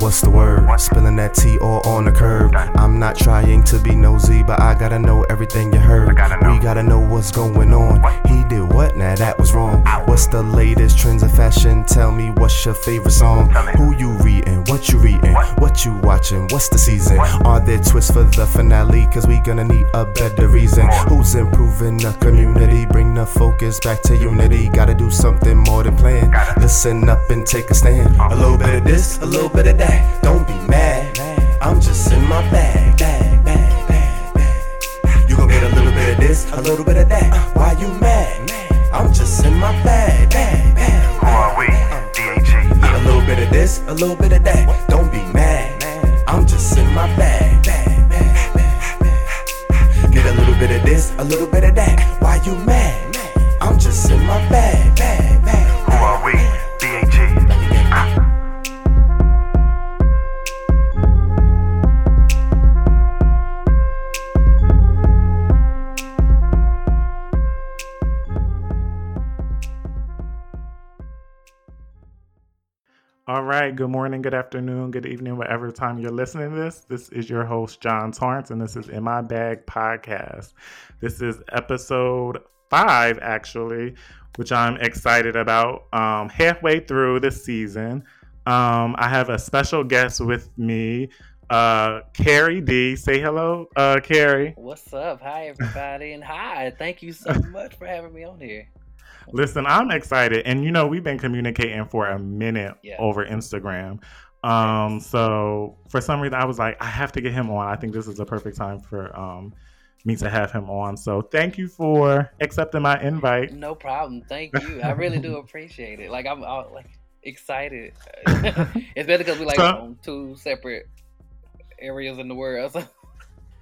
What's the word? Spilling that tea all on the curb. I'm not trying to be nosy, but I gotta know everything you heard. We gotta know what's going on. He did what? Now that was wrong. What's the latest trends of fashion? Tell me what's your favorite song? Who you reading? What you reading? What you watching? What's the season? Are there twists for the finale? Cause we gonna need a better reason. Who's improving the community? Bring the focus back to unity. Gotta do something more than plan. Listen up and take a stand. A little bit of this, a little bit of that. Don't be mad. I'm just in my bag. bag, bag, bag, bag. You gon' get a little bit of this, a little bit of that. Why you mad? I'm just in my bag. bag, bag. Who are we? DHE. A little bit of this, a little bit of that. Don't be mad. I'm just in my bag. bag, bag, bag, bag. Get a little bit of this, a little bit of that. Why you mad? I'm just in my bag. Good morning, good afternoon, good evening, whatever time you're listening to this. This is your host, John Torrance, and this is In My Bag Podcast. This is episode five, actually, which I'm excited about. Um, halfway through this season, um, I have a special guest with me, uh, Carrie D. Say hello, uh, Carrie. What's up? Hi, everybody, and hi. Thank you so much for having me on here. Listen, I'm excited, and you know we've been communicating for a minute Yeah. over Instagram. Um, so for some reason, I was like, I have to get him on. I think this is a perfect time for um me to have him on. So thank you for accepting my invite. No problem. Thank you. I really do appreciate it. Like I'm all, like excited. it's better because we like So- on two separate areas in the world. So,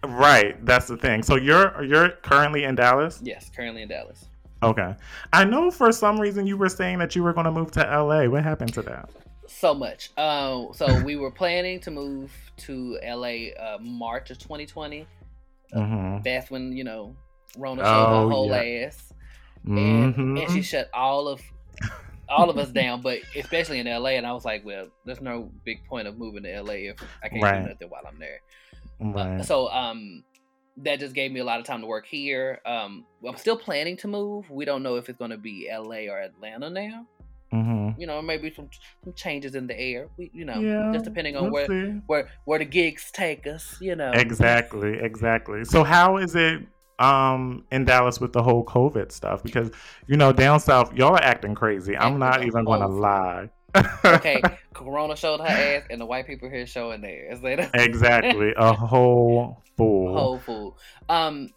Right, that's the thing. So you're you're currently in Dallas. yes, currently in Dallas. Okay, I know for some reason you were saying that you were going to move to LA. What happened to that? So much. Um, so we were planning to move to LA uh, March of 2020. Mm-hmm. That's when you know Rona showed Oh, her whole yeah. ass. and, Mm-hmm. and she shut all of all of us down, but especially in LA. And I was like, well, there's no big point of moving to LA if I can't Right. do nothing while I'm there. right. So um, that just gave me a lot of time to work here. Um, I'm still planning to move. We don't know if it's going to be LA or Atlanta now. mm-hmm. You know, maybe some some changes in the air. We, you know, Yeah, just depending on we'll where see. where where the gigs take us. You know, Exactly, exactly. So how is it um in Dallas with the whole COVID stuff? Because you know, down south, y'all are acting crazy. I'm not even gonna lie. Okay, Corona showed her ass, and the white people here showing theirs. Exactly. A whole fool. whole food. Um,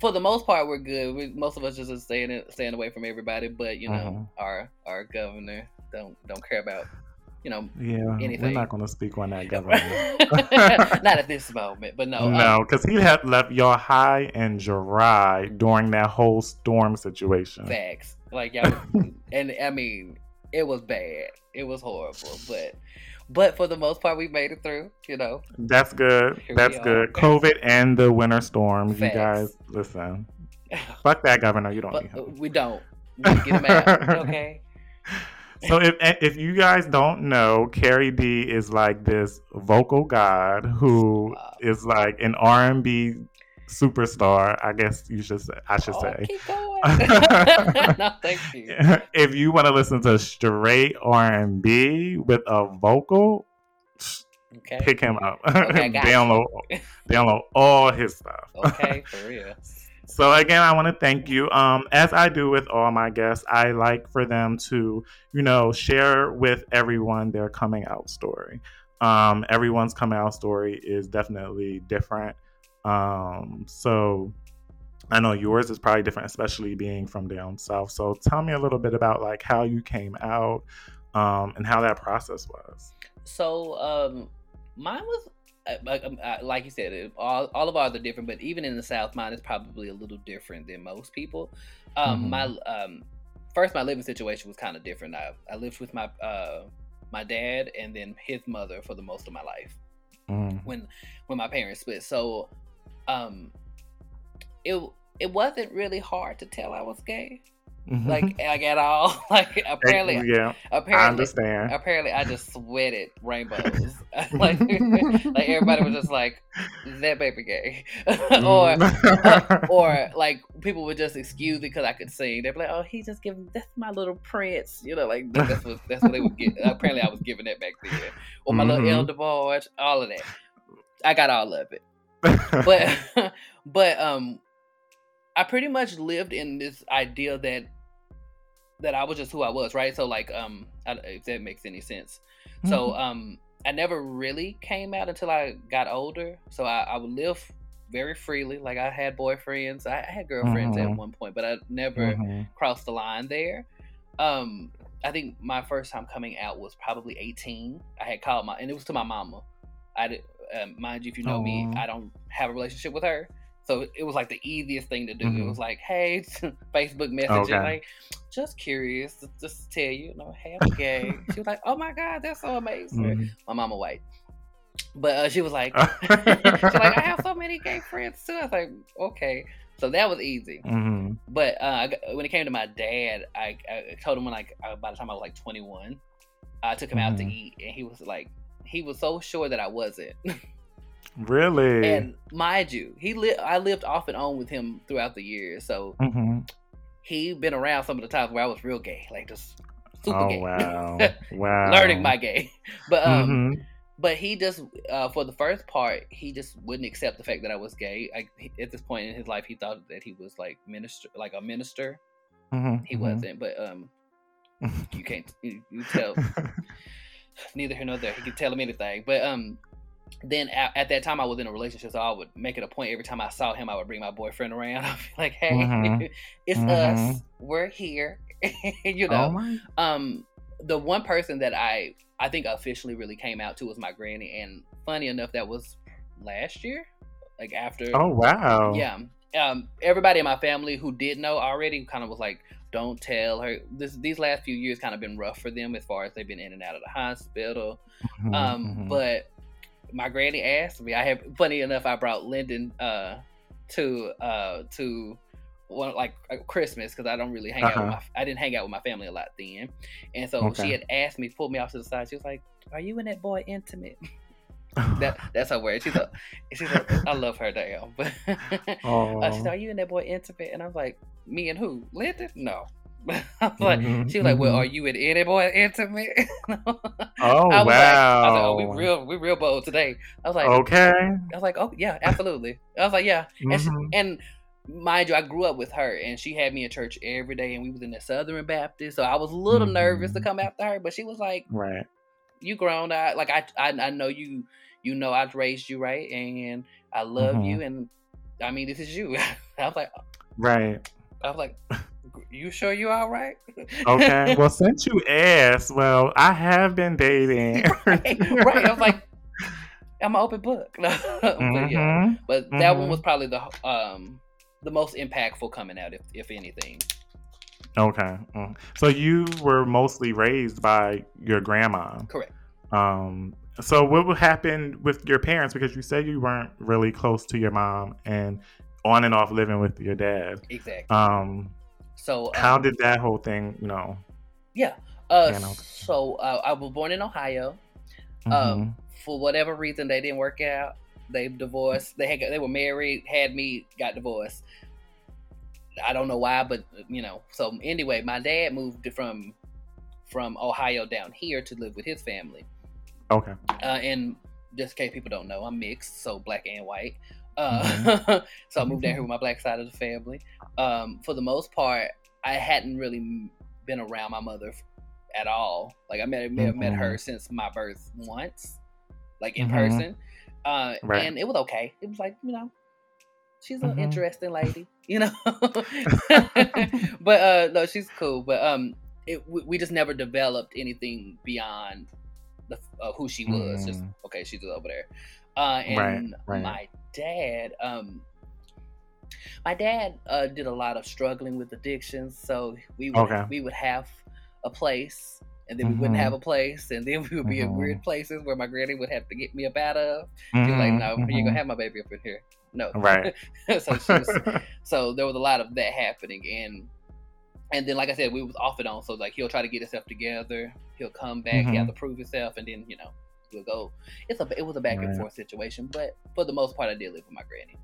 for the most part, we're good. We, most of us just are staying in, staying away from everybody. But you know, Mhm. our our governor don't don't care about you know. yeah, anything. we're not gonna speak on that government. Not at this moment, but no. um, no, because he had left y'all high and dry during that whole storm situation. facts. Like y'all, and I mean, it was bad. It was horrible, but but for the most part, we made it through. You know, That's good. Here That's good. COVID and the winter storms. You guys, listen. Fuck that governor. You don't but need him. we don't. We get him out. Okay. So if eh, if you guys don't know, Carrie D is like this vocal god who Wow. is like an R and B superstar. I guess you should say. I should Oh, say. keep going. no, thank you. if you want to listen to straight R and B with a vocal, Okay. pick him up. Okay, got you. download download all his stuff. Okay, for real. So again, I want to thank you. Um, as I do with all my guests, I like for them to, you know, share with everyone their coming out story. Um, everyone's coming out story is definitely different. Um, so I know yours is probably different, especially being from down south. So tell me a little bit about like how you came out, um, and how that process was. So, um, mine was uh, like, um, uh, like you said, all all of ours are different, but even in the South, mine is probably a little different than most people. Um, Mhm. my um, first, my living situation was kind of different. I I lived with my uh my dad and then his mother for the most of my life. Mm, when when my parents split. So um it it wasn't really hard to tell I was gay. Mhm. like like at all. Like apparently, yeah, I understand. apparently, I just sweated rainbows. like like everybody was just like that baby gay, or Mm. or like people would just excuse it because I could sing. They'd be like, "Oh, he just giving that's my little prince," you know, like that's what that's what they would get. Apparently, I was giving that back then, or my Mhm. little elder boy, all of that. I got all of it, but but um, I pretty much lived in this idea that that I was just who I was, right? So like um, I, if that makes any sense. So Mm-hmm. um, I never really came out until I got older. So I, I would live very freely. Like I had boyfriends, I, had girlfriends Mhm. at one point, but I never Mhm. crossed the line there. Um, I think my first time coming out was probably 18. I had called my, and it was to my mama. I did, um, mind you, if you know me, I don't have a relationship with her. So it was like the easiest thing to do. It Mhm. was like, hey, Facebook messaging, Okay. like, just curious, just to tell you, you know, hey, I'm gay. she was like, oh my God, that's so amazing. Mhm. My mama white. But uh, she was like, she's like, I have so many gay friends too. I was like, okay. So that was easy. Mhm. But uh, when it came to my dad, I, I told him when like by the time I was like 21, I took him out to Mhm. eat, and he was like, he was so sure that I wasn't. Really? and mind you, he lived. I lived off and on with him throughout the years, so Mhm. he been around some of the times where I was real gay, like just super Oh gay, wow! Wow. learning my gay. But um, Mhm. but he just uh, for the first part he just wouldn't accept the fact that i was gay I, he- at this point in his life he thought that he was like minister like a minister Mhm. he Mhm. wasn't but um you can't you, you tell neither here nor there he could tell him anything but um then at, at that time i was in a relationship so i would make it a point every time i saw him i would bring my boyfriend around i'd be like hey Mhm. it's Mhm. us we're here you Oh know my. um the one person that i i think officially really came out to was my granny and funny enough that was last year like after Oh wow. yeah um everybody in my family who did know already kind of was like don't tell her this these last few years kind of been rough for them as far as they've been in and out of the hospital Mhm. um Mhm. but my granny asked me i have funny enough i brought lyndon uh to uh to one like uh, Christmas because I don't really hang out with Uh-huh. my I didn't hang out with my family a lot then, and so Okay. she had asked me, pulled me off to the side. She was like, "Are you and that boy intimate?" that that's her word. She's a, she's a, I love her damn. But Oh. uh, she's like, "Are you and that boy intimate?" And I was like, "Me and who? Lyndon? No." Was like, Mhm, she was like, "Well, mhm. are you and any boy intimate?" Oh I was wow! like, I was like, "Oh, we real, we real bold today." I was like, okay. I was like, "Oh yeah, absolutely." I was like, "Yeah," and, she, Mhm. and mind you, I grew up with her, and she had me in church every day, and we was in the Southern Baptist, so I was a little nervous to Mhm. come after her, but she was like, Right. "You grown, I like I, I, I know you, you know I've raised you right, and I love Mhm. you, and I mean this is you." I was like, Right. I was like, "You sure you all right?" Okay. well, since you asked, well, I have been dating. right, right. I was like, I'm an open book. but yeah, Mhm. but that one Mhm. was probably the um the most impactful coming out, if if anything. Okay. Mm. So you were mostly raised by your grandma. Correct. Um. So what would happen with your parents? Because you said you weren't really close to your mom and on and off living with your dad. Exactly. Um. So um, How did that whole thing? You know. Yeah. Uh, You know. So uh, I was born in Ohio. mhm. Um, for whatever reason, they didn't work out. They divorced. They had, they were married, had me, got divorced. I don't know why, but you know. So anyway, my dad moved from from Ohio down here to live with his family. Okay. Uh, and just in case people don't know, I'm mixed, so black and white. Uh, so I moved down here with my black side of the family. Um, for the most part, I hadn't really been around my mother at all. Like I met met, met her since my birth once, like in Mhm. person, uh, Right. and it was okay. It was like you know, she's an Mhm. interesting lady, you know. but uh, no, she's cool. But um, it we, we just never developed anything beyond the uh, who she was. Just Mm. okay, she's over there. Uh, and right. my dad, um, my dad uh, did a lot of struggling with addictions. So we would Okay. we would have a place. And then we wouldn't Mhm. have a place, and then we would be in Mhm. weird places where my granny would have to get me up out of. She was like, "No, you ain't mhm. gonna have my baby up in here." No, Right. so she was, so there was a lot of that happening, and and then like I said, we was off and on. So like he'll try to get himself together. He'll come back. He has Mhm. to prove himself, and then you know we'll go. It's a it was a back and forth situation, but for the most part, I did live with my granny.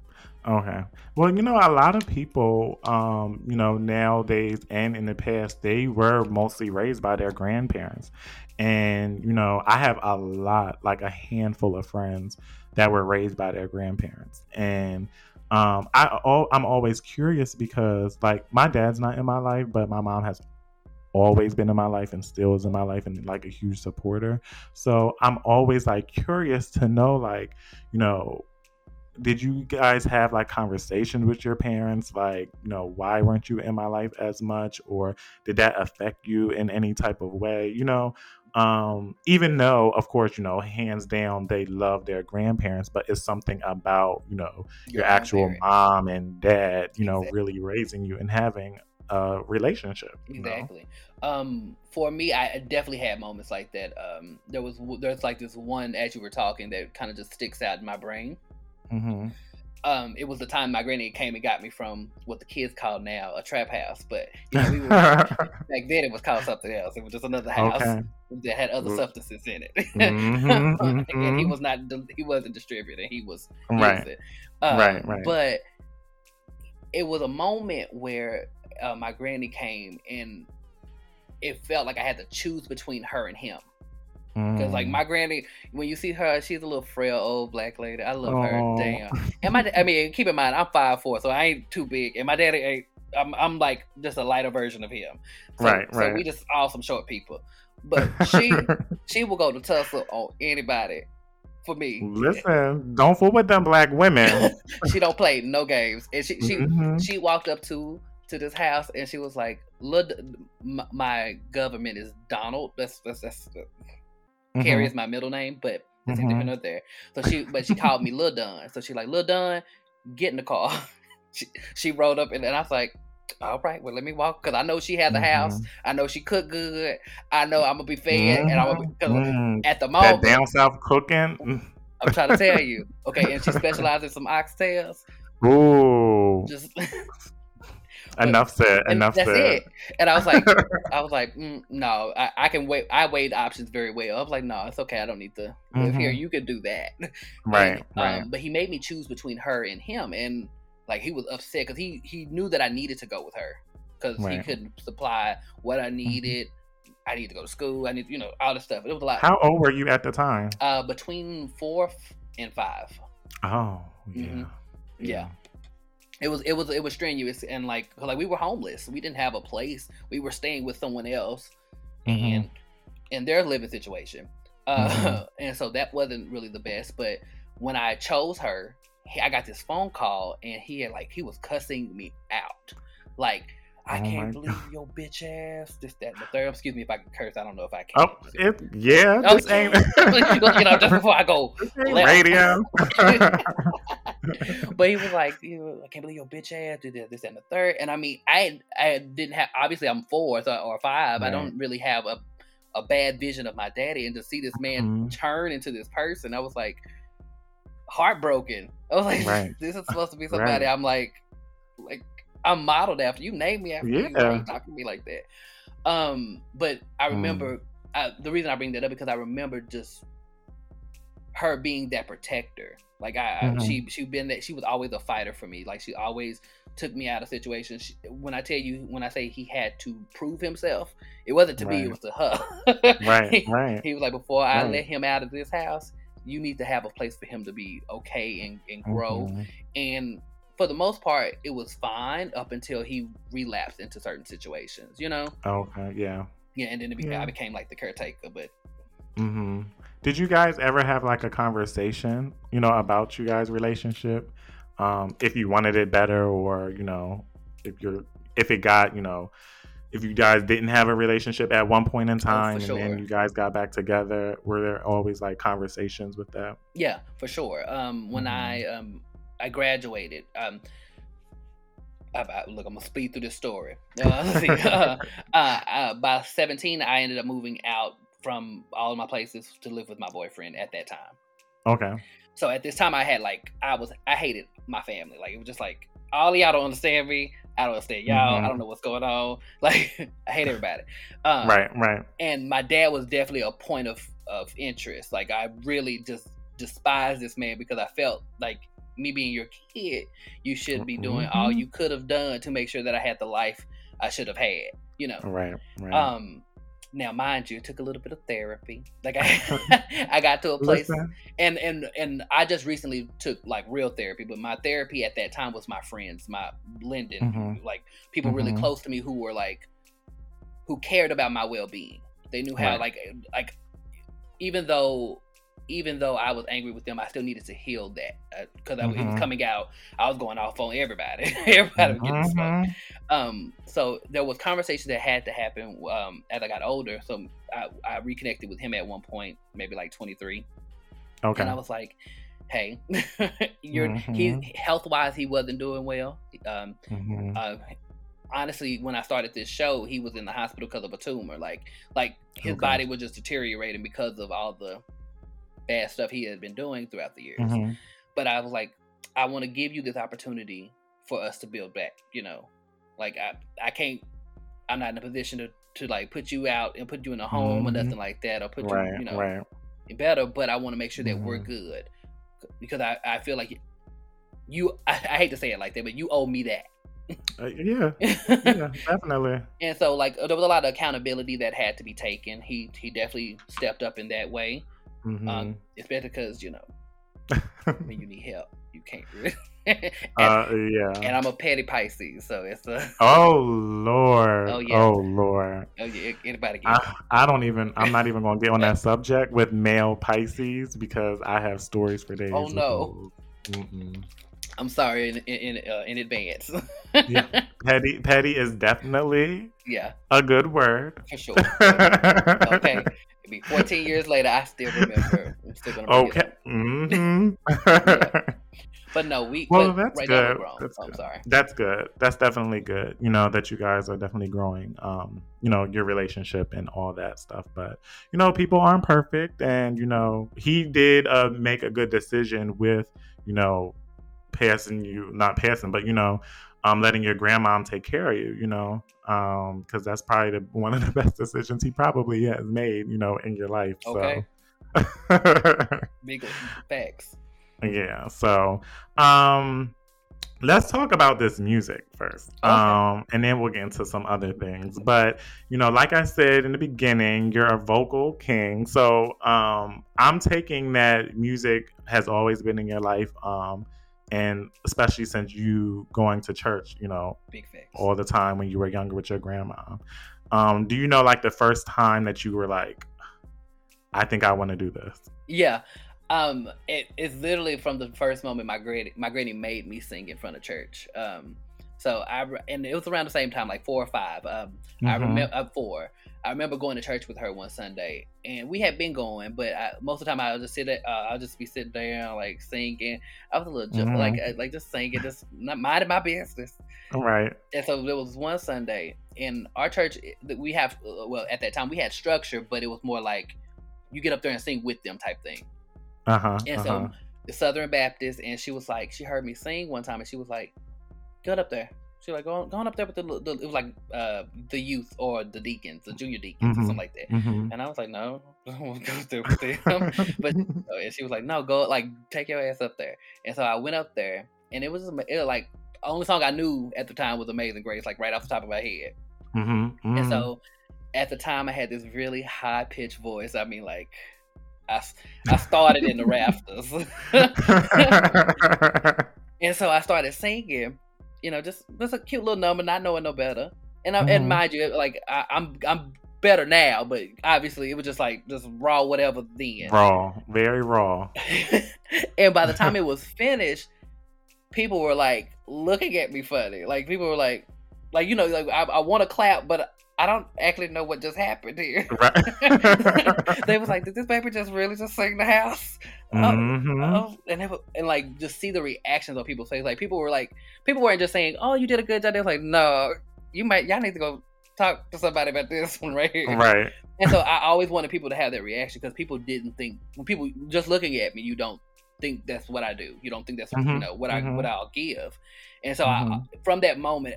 Okay. Well, you know, a lot of people, um, you know, nowadays and in the past, they were mostly raised by their grandparents. And, you know, I have a lot, like a handful of friends that were raised by their grandparents. And um, I, I'm always curious because, like, my dad's not in my life, but my mom has always been in my life and still is in my life and like a huge supporter. So I'm always like curious to know, like, you know, did you guys have like conversations with your parents like you know why weren't you in my life as much or did that affect you in any type of way you know um even though of course you know hands down they love their grandparents but it's something about you know your own actual mom and dad you know Exactly. really raising you and having a relationship you know? Exactly. Um, for me, I definitely had moments like that. Um, there was there's like this one as you were talking that kind of just sticks out in my brain. Mhm. Um, it was the time my granny came and got me from what the kids call now a trap house, but you know, we were, back then it was called something else. It was just another house okay that had other substances in it. Mhm, and he mhm. was not he wasn't distributing. He was right. Um, Right, right. But it was a moment where uh, my granny came and it felt like I had to choose between her and him. Because like Mm. my granny, when you see her, she's a little frail old black lady. I love her. Damn. And my, I mean, keep in mind, I'm five four, so I ain't too big, and my daddy ain't. I'm, I'm like just a lighter version of him. So, Right, So we just all some short people. But she, she will go to tussle on anybody. For me, Listen, don't fool with them black women. she don't play no games, and she she Mhm. she walked up to to this house and she was like, "Look, my, government is Donald. That's that's that's Carrie Mhm. is my middle name, but it's Mhm. different up there. So she, but she called me Lil Dunn. So she like, Lil Dunn, get in the car. she she rolled up and, and I was like, all right, well let me walk because I know she has a house. Mhm. I know she cook good. I know I'm gonna be fed, and I'm gonna be, 'cause Mhm. at the that moment down south cooking. Mm. I'm trying to tell you, okay. And she specializes in some oxtails. Ooh, Just enough said. Enough that's said. it. And I was like, I was like, mm, no, I, I can wait. I weighed options very well. I was like, no, it's okay. I don't need to live here. Mhm. You can do that. Right, And, right. Um, but he made me choose between her and him, and like he was upset because he he knew that I needed to go with her because he Right. Mm-hmm. couldn't supply what I needed. I need to go to school. I need you know all this stuff. It was a lot. How old were you at the time? Uh, between four and five. Oh, yeah. Mhm. Yeah. It was it was it was strenuous and like like we were homeless. We didn't have a place. We were staying with someone else Mhm. and in their living situation. Uh, Mhm. and so that wasn't really the best. But when I chose her, he, I got this phone call and he had like he was cussing me out, like. I Oh can't believe God. your bitch ass. This, that, and the third. Excuse me if I can curse. I don't know if I can. Oh, it, yeah. Oh, This ain't, you know, just before I go, this ain't left. radio. but he was like, you know, I can't believe your bitch ass did this, this, and the third. And I mean, I I didn't have obviously I'm four or, or five. I don't really have a a bad vision of my daddy, and to see this man Mhm. turn into this person, I was like heartbroken. I was like, Right. this is supposed to be somebody Right. I'm like, like I'm modeled after. You name me after. You Yeah. ain't talking to me like that. Um, but I Mm. remember I, the reason I bring that up because I remember just her being that protector. Like I, I Mhm. she she been that she was always a fighter for me. Like she always took me out of situations. She, when I tell you, when I say he had to prove himself, it wasn't to me, Right. it was to her. Right, he, right. he was like, before I Right. let him out of this house, you need to have a place for him to be okay and, and grow. Mhm. And for the most part, it was fine up until he relapsed into certain situations, you know? Okay, yeah. Yeah, and then it beca- Yeah. I became like the caretaker, but hmm Did you guys ever have like a conversation, you know, about you guys' relationship? Um, if you wanted it better, or you know, if you're if it got, you know, if you guys didn't have a relationship at one point in time, and sure. then you guys got back together, were there always like conversations with that? Yeah, for sure. Um, when Mhm. I um I graduated, um, I, I- look, I'm gonna speed through this story. Uh, see. uh, uh, uh, by 17, I ended up moving out from all of my places to live with my boyfriend at that time. Okay. So at this time, I had like I was I hated my family. Like it was just like all of y'all don't understand me. I don't understand y'all. Mhm. I don't know what's going on. Like I hate everybody. Um, right, right. and my dad was definitely a point of of interest. Like I really just despised this man because I felt like me being your kid, you should be doing all Mhm. you could have done to make sure that I had the life I should have had. You know. Right, right. Um. Now, mind you, it took a little bit of therapy. Like I, I got to a place, and and and I just recently took like real therapy. But my therapy at that time was my friends, my Lyndon, Mhm. like people really Mhm. close to me who were like, who cared about my well being. They knew how Right. like like even though even though I was angry with them, I still needed to heal that because it was Mhm. coming out. I was going off on everybody. everybody was getting smoked Mhm. um so there was conversation that had to happen um as i got older so i, I reconnected with him at one point maybe like 23 Okay. and i was like hey you're he Mhm. health wise he wasn't doing well um Mhm. uh honestly when i started this show he was in the hospital because of a tumor like like his Okay. body was just deteriorating because of all the bad stuff he had been doing throughout the years Mhm. but I was like, I want to give you this opportunity for us to build back. You know, like I I can't. I'm not in a position to to like put you out and put you in a home or Mhm. nothing like that, or put you Right, you know right. better. But I want to make sure that we're Mhm. good because I I feel like you. I, I hate to say it like that, but you owe me that. Uh, yeah, yeah, definitely. and so like there was a lot of accountability that had to be taken. He he definitely stepped up in that way. Um, especially because you know when you need help, you can't really. and, uh, yeah. and I'm a petty Pisces, so it's a Oh Lord. Oh, yeah. Oh Lord. oh yeah, anybody get I, I don't even I'm not even gonna get on that subject with male Pisces because I have stories for days. Oh, no. I'm sorry in in in, uh, in advance. Yeah. Petty petty is definitely yeah, a good word. for sure. Okay, be 14 years later. I still remember. I'm still gonna Okay. up. hmm But no, we. Well, that's right good. grown. That's so I'm good. sorry. That's good. That's definitely good. You know that you guys are definitely growing. Um, you know your relationship and all that stuff. But you know people aren't perfect, and you know he did uh, make a good decision with you know passing you, not passing, but you know, um, letting your grandmom take care of you. You know, um, because that's probably the, one of the best decisions he probably has made. You know, in your life. Okay. So. Big facts. Yeah. So, um, let's talk about this music first, Okay. um, and then we'll get into some other things. But you know, like I said in the beginning, you're a vocal king. So, um, I'm taking that music has always been in your life, um, and especially since you going to church, you know, all the time when you were younger with your grandma. Um, do you know like the first time that you were like, I think I want to do this? Yeah. Um, it, it's literally from the first moment my granny my granny made me sing in front of church. Um, so I and it was around the same time, like four or five. Um, I Mhm. remember uh, four. I remember going to church with her one Sunday, and we had been going, but I, most of the time I would just sit, at, uh, I'll just be sitting there like singing. I was a little ju- Mhm. like uh, like just singing, just not minding my business. Right. And so there was one Sunday in our church that we have. uh, Well, at that time we had structure, but it was more like you get up there and sing with them type thing. Uh huh. And so the Southern Baptist, and she was like, she heard me sing one time, and she was like, "Get up there." She like, going on, go on up there with the, the it was like uh the youth or the deacons, the junior deacons, or Mhm. something like that." hmm And I was like, "No, I don't want to go there with them." but oh, and she was like, "No, go like take your ass up there." And so I went up there, and it was, it was like the only song I knew at the time was "Amazing Grace," like right off the top of my head. hmm And so at the time, I had this really high pitched voice. I mean, like. I, I started in the rafters. And so I started singing, you know, just just a cute little number, not knowing no better. And I, and Mhm. mind you, like I, I'm I'm better now, but obviously it was just like just raw whatever then. raw, very raw. and by the time it was finished, people were like looking at me funny. Like people were like, like you know, like I, I want to clap, but I don't actually know what just happened here. Right. they was like, did this baby just really just sing the house? Oh, Mhm. Oh, and they, and like just see the reactions on people's face. Like people were like, people weren't just saying, "Oh, you did a good job." They was like, "No, you might, y'all need to go talk to somebody about this one right here." Right. And so I always wanted people to have that reaction because people didn't think when people just looking at me, you don't think that's what I do. You don't think that's you Mhm, know what I mhm. what I'll give. And so I, Mhm. from that moment,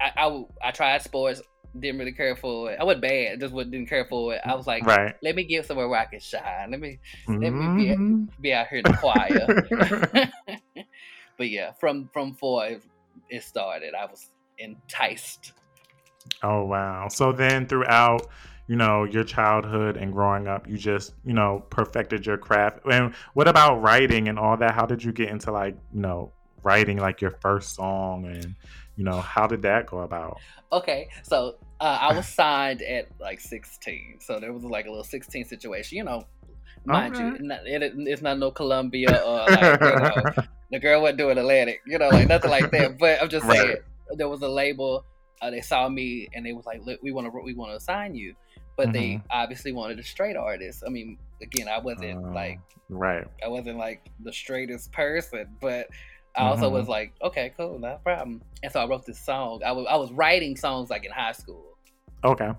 I I tried sports, didn't really care for it. I wasn't bad, just didn't care for it. I was like, right. let me get somewhere where I can shine. Let me let me be, Mhm. be out here in the choir. but yeah, from from four it, it started. I was enticed. Oh wow. So then throughout, you know, your childhood and growing up, you just, you know, perfected your craft. And what about writing and all that? How did you get into like, you know, writing like your first song and you know, how did that go about? Okay, so uh, I was signed at like 16, so there was like a little 16 situation. You know, mind you, Okay. not, it, it's not no Columbia or like you know, the girl wasn't doing Atlantic, you know, like nothing like that. But I'm just saying, Right. there was a label. Uh, they saw me and they was like, "Look, we want to, we want to assign you," but they Mhm. obviously wanted a straight artist. I mean, again, I wasn't Oh, like, right. I wasn't like the straightest person, but I also Mhm. was like, okay, cool, no problem. And so I wrote this song. I was, I was writing songs like in high school Okay.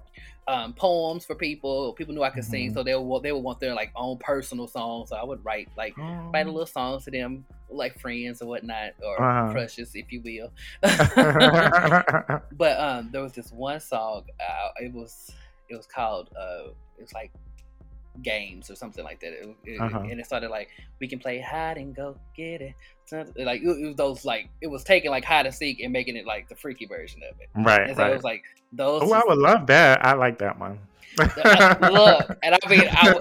um, poems for people. People knew I could sing, Mhm. so they would they would want their like own personal songs. So I would write like write a little songs to them, like friends or whatnot, or Uh-huh. crushes, if you will. but um, there was this one song. Uh, it was it was called uh, it was like games or something like that. It, it- Uh-huh. And it started like we can play hide and go get it. Like it, was those like it was taking like hide and seek and making it like the freaky version of it. right, And so it was like those. Oh, I would love that. I like that one. I- look, and I mean, I,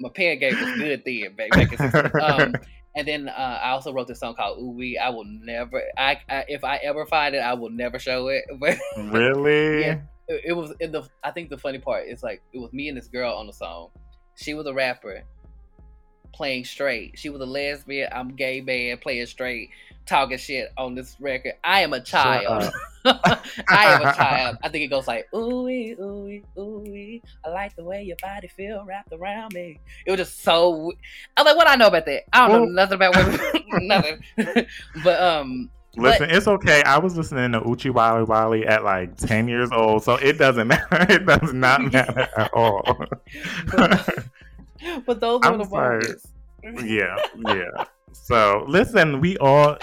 my pen game was good then, back, back in Um, and then uh, I also wrote this song called "Ooh Wee." I will never, I, I if I ever find it, I will never show it. But really? Yeah. it, it was in the. I think the funny part is like it was me and this girl on the song. She was a rapper, playing straight. She was a lesbian. I'm gay man playing straight, talking shit on this record. I am a child. I am a child. I think it goes like ooh wee, ooh wee, ooh. I like the way your body feel wrapped around me. It was just so. I'm like, what I know about that? I don't know nothing about women, nothing. but um, Listen, it's okay. I was listening to Oochie Wally Wally at like 10 years old, so it doesn't matter. It does not matter at all. but those were I'm the sorry. moments. yeah, yeah. So listen, we all,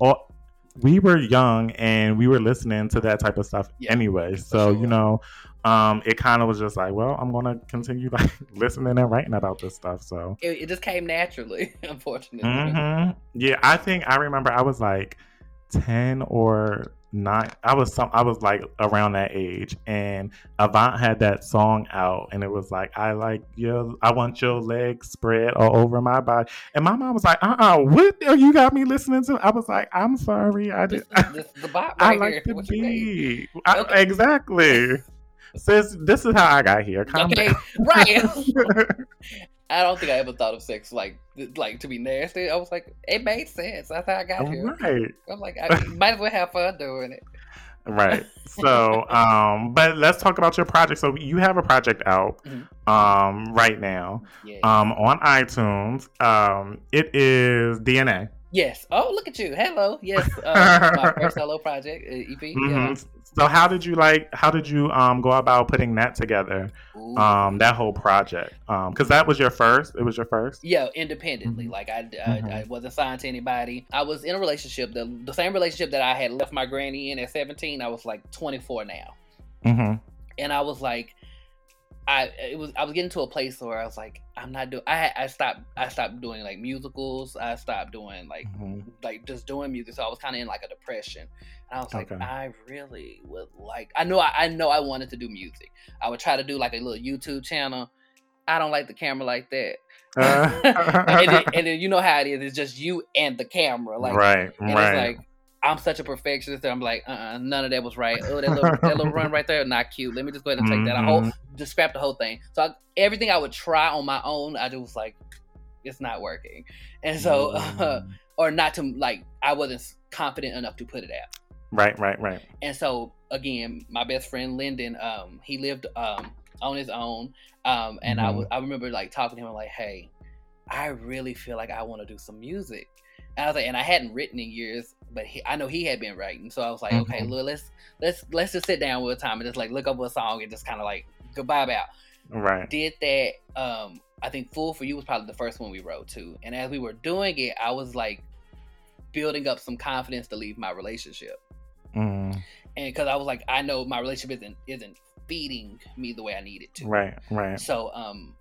all we were young and we were listening to that type of stuff Yeah, anyway. So sure. you know, um, it kind of was just like, well, I'm gonna continue like listening and writing about this stuff. So It, it just came naturally, unfortunately. hmm yeah, I think I remember I was like ten or nine. I was some. I was like around that age, and Avant had that song out, and it was like, I like your, I want your legs spread all over my body. And my mom was like, uh, uh what are you got me listening to? I was like, I'm sorry, I This, this, the bot I like here. What you beat. I- Okay. Exactly. Sis, this is how I got here. Calm Okay, down. right. I don't think I ever thought of sex like like to be nasty. I was like, it made sense. That's how I got here. right. I'm like, I might as well have fun doing it. Right. So, um, but let's talk about your project. So you have a project out, Mhm. um, right now, Yeah. um, on iTunes. Um, it is DNA. yes. Oh, look at you. Hello. Yes. Uh, my first solo project, uh, EP. Yeah. So how did you like? How did you um go about putting that together? Um, that whole project. Um, because that was your first. It was your first. Yeah, independently. Mhm. Like I, I, Mhm. I wasn't signed to anybody. I was in a relationship, the the same relationship that I had left my granny in at 17. I was like 24 now, Mm-hmm. and I was like, I it was I was getting to a place where I was like, I'm not doing. I I stopped I stopped doing like musicals. I stopped doing like hmm like just doing music. So I was kind of in like a depression. And I was like, Okay. I really would like. I know I, I know I wanted to do music. I would try to do like a little YouTube channel. I don't like the camera like that. and, then, and then you know how it is. It's just you and the camera. Like right. and right. it's like I'm such a perfectionist. that I'm like, uh, uh none of that was right. Oh, that little, that little run right there, not cute. Let me just go ahead and take that. I whole Mhm. just scrap the whole thing. So I, everything I would try on my own, I just was like, it's not working. And so, uh, Mm. or not to like, I wasn't confident enough to put it out. Right. Right. Right. And so again, my best friend Lyndon, um, he lived um on his own. Um, and I Mhm. was I remember like talking to him like, hey, I really feel like I want to do some music. And I was like, and I hadn't written in years, but he, I know he had been writing. So I was like, okay, Mhm. look, let's let's let's just sit down with a time and just like look up a song and just kind of like goodbye about. Right. Did that. Um, I think "Fool for You" was probably the first one we wrote too. And as we were doing it, I was like building up some confidence to leave my relationship, Mm, and because I was like, I know my relationship isn't isn't feeding me the way I need it to. right, right. So um,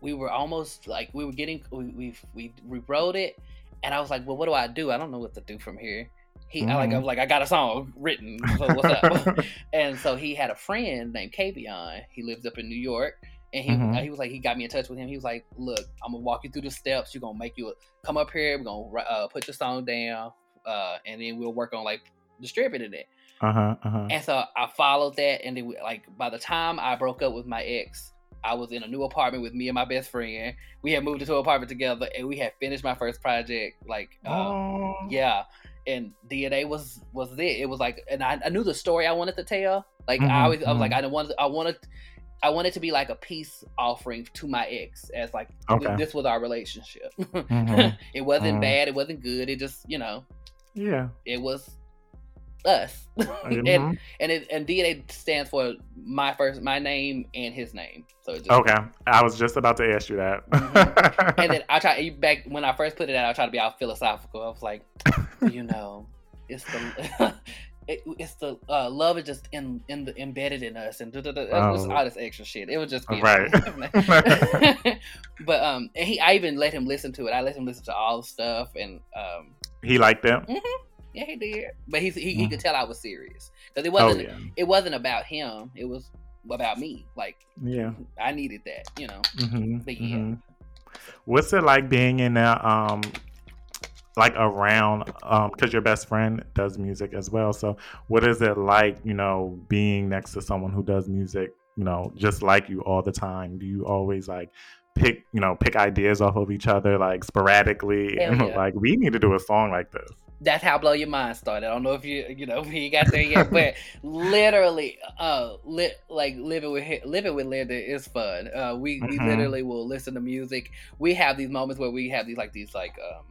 we were almost like we were getting we we we, we wrote it, and I was like, well, what do I do? I don't know what to do from here. He I like I Mhm. was like I got a song written. So what's up? and so he had a friend named Kavion. He lives up in New York. And he, Mhm. he was like, he got me in touch with him. He was like, look, I'm gonna walk you through the steps. You're gonna make you come up here. We're gonna uh, put your song down, uh, and then we'll work on like distributing it. Uh huh. Uh huh. And so I followed that, and then like by the time I broke up with my ex, I was in a new apartment with me and my best friend. We had moved into an apartment together, and we had finished my first project. Like, uh, Oh. yeah, and DNA was was it. It was like, and I, I knew the story I wanted to tell. Like I Mhm, always, I was like, mhm. I didn't want, I wanted, I wanted to be like a peace offering to my ex, as like Okay. this was our relationship. Mhm. it wasn't Mhm. bad, it wasn't good. It just, you know, Yeah. it was us. and and it and DNA stands for my first my name and his name. So it just, Okay. I was just about to ask you that. Mhm. And then I try back when I first put it out. I tried to be all philosophical. I was like, you know, it's the it, it's the uh, love is just in in the embedded in us and da, da, da. It was Oh. all this extra shit. It was just Right. but um, and he I even let him listen to it. I let him listen to all the stuff and um. he liked them. Yeah, he did, but he he Mhm. could tell I was serious because it Oh wasn't yeah. it wasn't about him. It was about me. Like Yeah. I needed that, you know. hmm But yeah. What's it like being in that um like around um because your best friend does music as well. So what is it like, you know, being next to someone who does music, you know, just like you all the time? Do you always like pick, you know, pick ideas off of each other like sporadically Hell and yeah. like we need to do a song like this. That's how blow your mind started. I don't know if you you know you got there yet, but literally, uh, li- like living with living with Lyndon is fun. Uh, we we Mhm. literally will listen to music. We have these moments where we have these like these like um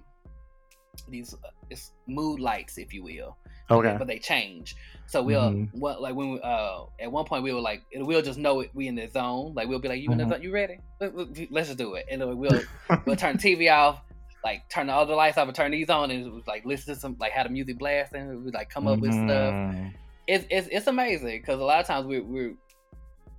these uh, it's mood lights, if you will. Okay. but they change. So we'll Mhm. what like when we, uh at one point we were like we'll just know it, we in the zone. Like we'll be like you in the Mhm. zone, you ready? Let- let- Let's just do it. And then we'll we'll turn TV off, like turn all the lights off and turn these on, and it was like listen to some like have the music blast blasting. We like come up with stuff. Mhm. It's it's it's amazing because a lot of times we we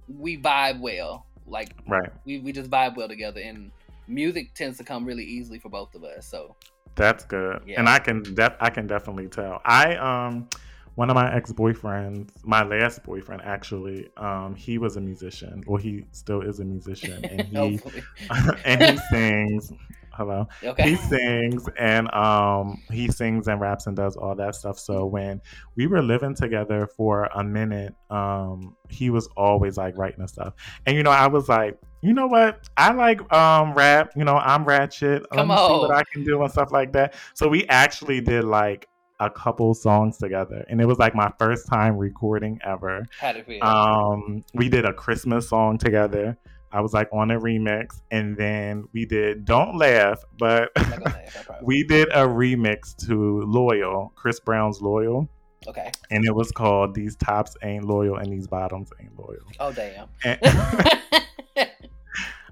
we vibe well. Like Right. we we just vibe well together, and music tends to come really easily for both of us. So That's good. Yeah. And I can def- I can definitely tell. I um one of my ex-boyfriends, my last boyfriend actually, um he was a musician. Well, he still is a musician and he and he sings hello. okay. He sings and um he sings and raps and does all that stuff. So when we were living together for a minute, um he was always like writing and stuff. And you know, I was like, you know what? I like um rap, you know, I'm ratchet. Come Let me see what. I can do and stuff like that. So we actually did like a couple songs together and it was like my first time recording ever. How to feel? Um, we did a Christmas song together. I was like on a remix, and then we did "Don't Laugh," but I'm not gonna laugh, we did a remix to "Loyal," Chris Brown's "Loyal," okay. and it was called "These Tops Ain't Loyal and These Bottoms Ain't Loyal." Oh damn. And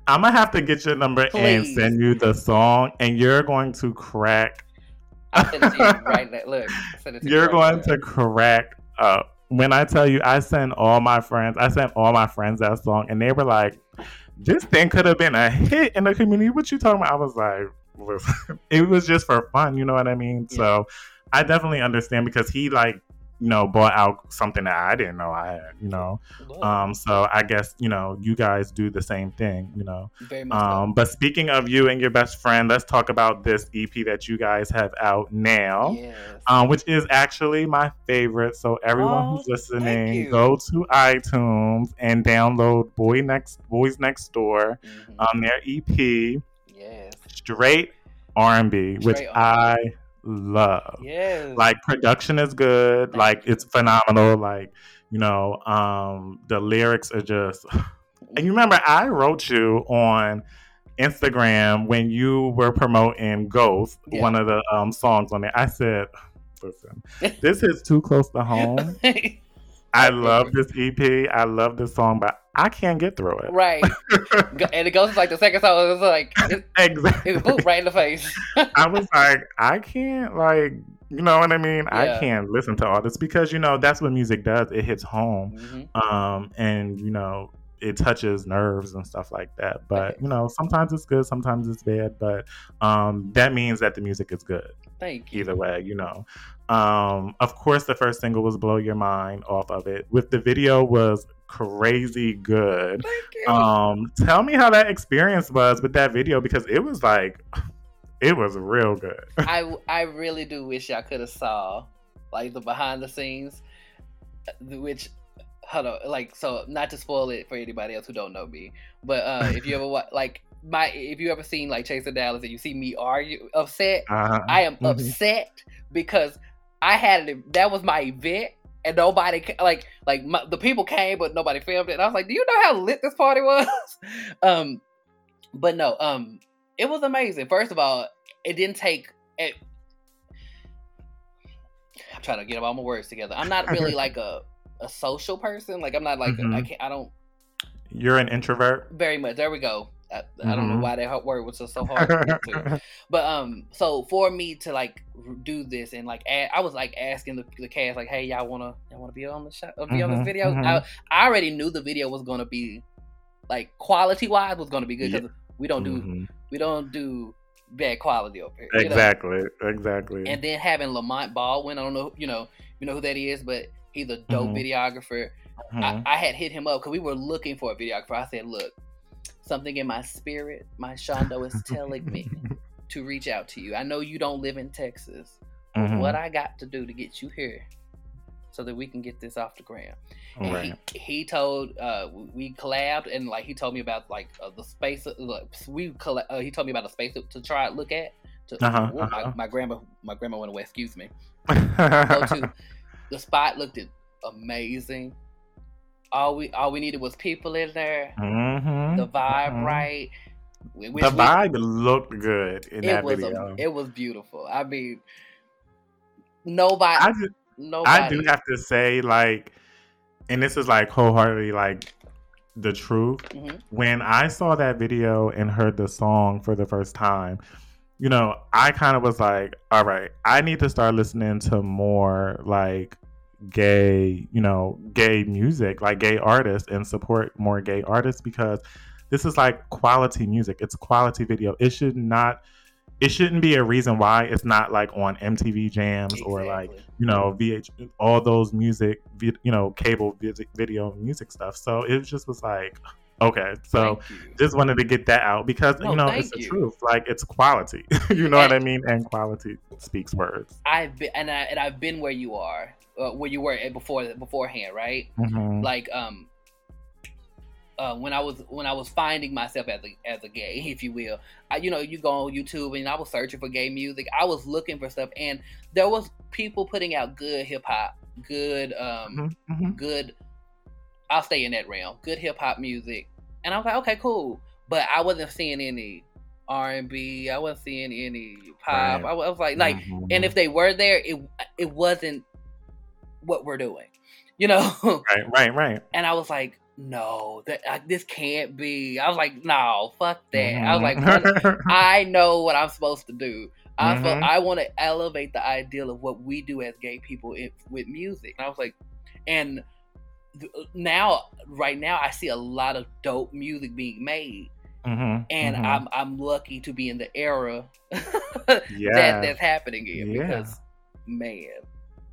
I'm gonna have to get your number and send you the song, and you're going to crack. I'll send it to you right now. Look, I'll send it to you You're right going now. to crack up. When I tell you, I sent all my friends, I sent all my friends that song, and they were like, "This thing could have been a hit in the community." What you talking about? I was like, "Listen, it was just for fun." You know what I mean? Yeah. So I definitely understand because he like, you know, bought out something that I didn't know I had. You know, um. So I guess you know you guys do the same thing. You know. very much. Um, but speaking of you and your best friend, let's talk about this EP that you guys have out now yes. um, which is actually my favorite. So everyone Oh, who's listening, go to iTunes and download Boy Next Boys Next Door, Mhm. um, their EP, yes. straight R&B, which Straight I love. Yes. Like production is good, Thank like you. it's phenomenal. Like you know, um, the lyrics are just. And you remember I wrote you on Instagram when you were promoting Ghost, Yeah. one of the um, songs on there. I said, "Listen, this is too close to home. I love this EP. I love this song, but I can't get through it. Right. And it goes like the second song. It's like it, Exactly. it boop right in the face. I was like, I can't like, you know what I mean? I can't listen to all this because you know that's what music does. It hits home, Mhm. um, and you know it touches nerves and stuff like that. But you know sometimes it's good, sometimes it's bad. But um, that means that the music is good Thank you. either way. You know. Um, of course, the first single was "Blow Your Mind" off of it. With the video was crazy good. Thank you. Um, tell me how that experience was with that video because it was like, it was real good. I I really do wish I could have saw like the behind the scenes, uh, which hold on, like so not to spoil it for anybody else who don't know me, but uh, if you ever watch like my if you ever seen like Chasing Dallas and you see me argue upset, Uh-huh. I am Mhm. upset because I had it. That was my event. And nobody like like my, the people came, but nobody filmed it. And I was like, "Do you know how lit this party was?" um, but no, um, it was amazing. First of all, it didn't take. It, I'm trying to get all my words together. I'm not really like a a social person. Like I'm not like a, I Mhm. can't. I don't You're an introvert. very much. There we go. I, I don't know Mhm. why that word was just so hard to get to. But um, so for me to like do this and like I was like asking the, the cast like, hey, y'all wanna y'all wanna be on the shot, be on Mhm, this video? mhm. I, I already knew the video was gonna be like quality wise was gonna be good Yeah. because we don't do Mhm. we don't do bad quality over here. you know? Exactly. Exactly. And then having Lamont Baldwin, I don't know, you know, you know who that is, but he's a dope videographer. I, I had hit him up because we were looking for a videographer. I said, look, something in my spirit, my Shondo is telling me to reach out to you. I know you don't live in Texas. but Mhm. What I got to do to get you here so that we can get this off the ground. And Right. he, he told uh we collabed and like he told me about like uh, the space uh, like, we colla- uh, he told me about a space to, try look at to Uh-huh, well, uh-huh. My, my grandma my grandma went away excuse me go to the spot looked amazing all we all we needed was people in there Mhm. the vibe Mhm. right which The vibe looked good in that video. a, it was beautiful i mean nobody I just, nobody I do have to say, like, and this is like wholeheartedly like the truth. Mhm. When I saw that video and heard the song for the first time, you know, I kind of was like, all right, I need to start listening to more like gay, you know, gay music, like gay artists and support more gay artists because this is like quality music. It's quality video. It should not it shouldn't be a reason why it's not like on MTV jams or like you know VH all those music you know cable video music stuff. So it just was like okay, so just wanted to get that out because No, you know it's the you. truth. Like it's quality. you know what I mean? And quality speaks words. I've been and I and I've been where you are, uh, where you were at before beforehand, right? Mhm. Like um, uh, when I was when I was finding myself as a as a gay, if you will, I, you know, you go on YouTube and I was searching for gay music. I was looking for stuff, and there was people putting out good hip hop, good um, Mhm, mhm. good. I'll stay in that realm. Good hip hop music, and I was like, okay, cool. But I wasn't seeing any R and B. I wasn't seeing any pop. Right. I, was- like, like, Mhm. and if they were there, it it wasn't what we're doing, you know. right, right, right. and I was like, no, that uh, this can't be. I was like, no, fuck that. I was like, Mhm. I know what I'm supposed to do. Supposed, Mhm. I want to elevate the ideal of what we do as gay people in, with music. And I was like, and th- now, right now, I see a lot of dope music being made, Mhm, and mhm. I'm I'm lucky to be in the era yeah. that that's happening in Yeah. because, man,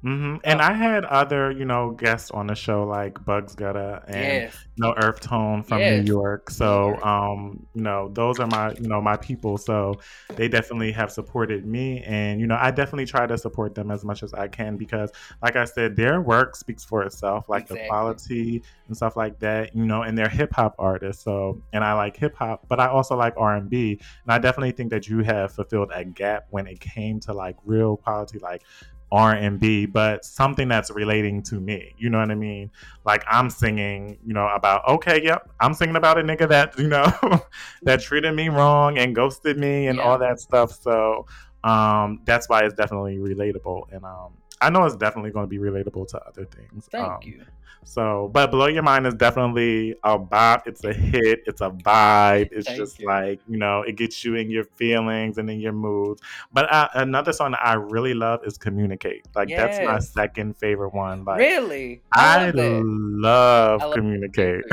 hmm And Oh. I had other, you know, guests on the show like Bugs Gutta and yes, you know Earth Tone from Yes. New York. So, um, you know, those are my, you know, my people. So they definitely have supported me, and you know, I definitely try to support them as much as I can because, like I said, their work speaks for itself, like the quality and stuff like that. You know, and they're hip hop artists. So, and I like hip hop, but I also like R and B, and I definitely think that you have fulfilled a gap when it came to like real quality, like R and B, but something that's relating to me. You know what I mean? Like I'm singing, you know, about okay, yep, I'm singing about a nigga that you know that treated me wrong and ghosted me and Yeah. all that stuff. So um, that's why it's definitely relatable, and um, I know it's definitely going to be relatable to other things. Thank Um, you. So, but Blow Your Mind is definitely a bop. It's a hit. It's a vibe. It's Thank just you. like, you know, it gets you in your feelings and in your moods. But uh, another song that I really love is Communicate. Like, that's my second favorite one. Like, really? I love love I love Communicate.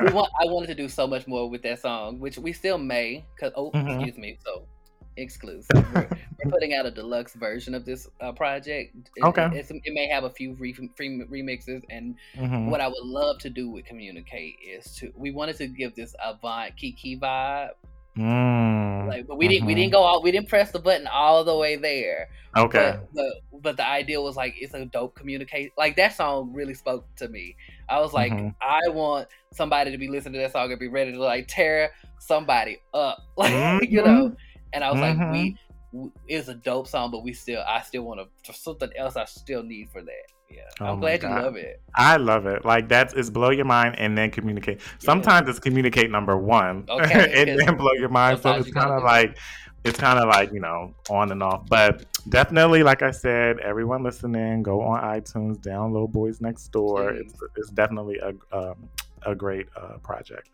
we want, I wanted to do so much more with that song, which we still may. Cause oh, Mhm. excuse me. So exclusive. We're, we're putting out a deluxe version of this uh, project. It, Okay. It, it's, it may have a few re- free remixes, and Mhm. what I would love to do with Communicate is to we wanted to give this Avant Kiki vibe, Mm. like, but we didn't we Mhm. didn't go all we didn't press the button all the way there. Okay. But, but but the idea was like it's a dope communicate. Like that song really spoke to me. I was like, Mhm. I want somebody to be listening to that song and be ready to like tear somebody up, like you know. And I was like, we, we it's a dope song, but we still I still want to something else. I still need for that. Yeah, Oh I'm glad you love it. I love it. Like that's it's blow your mind and then communicate. Sometimes it's communicate number one Okay, and then blow your mind. So it's kind of like it's kind of like you know on and off. But definitely, like I said, everyone listening, go on iTunes, download Boys Next Door. It's it's definitely a um, a great uh, project.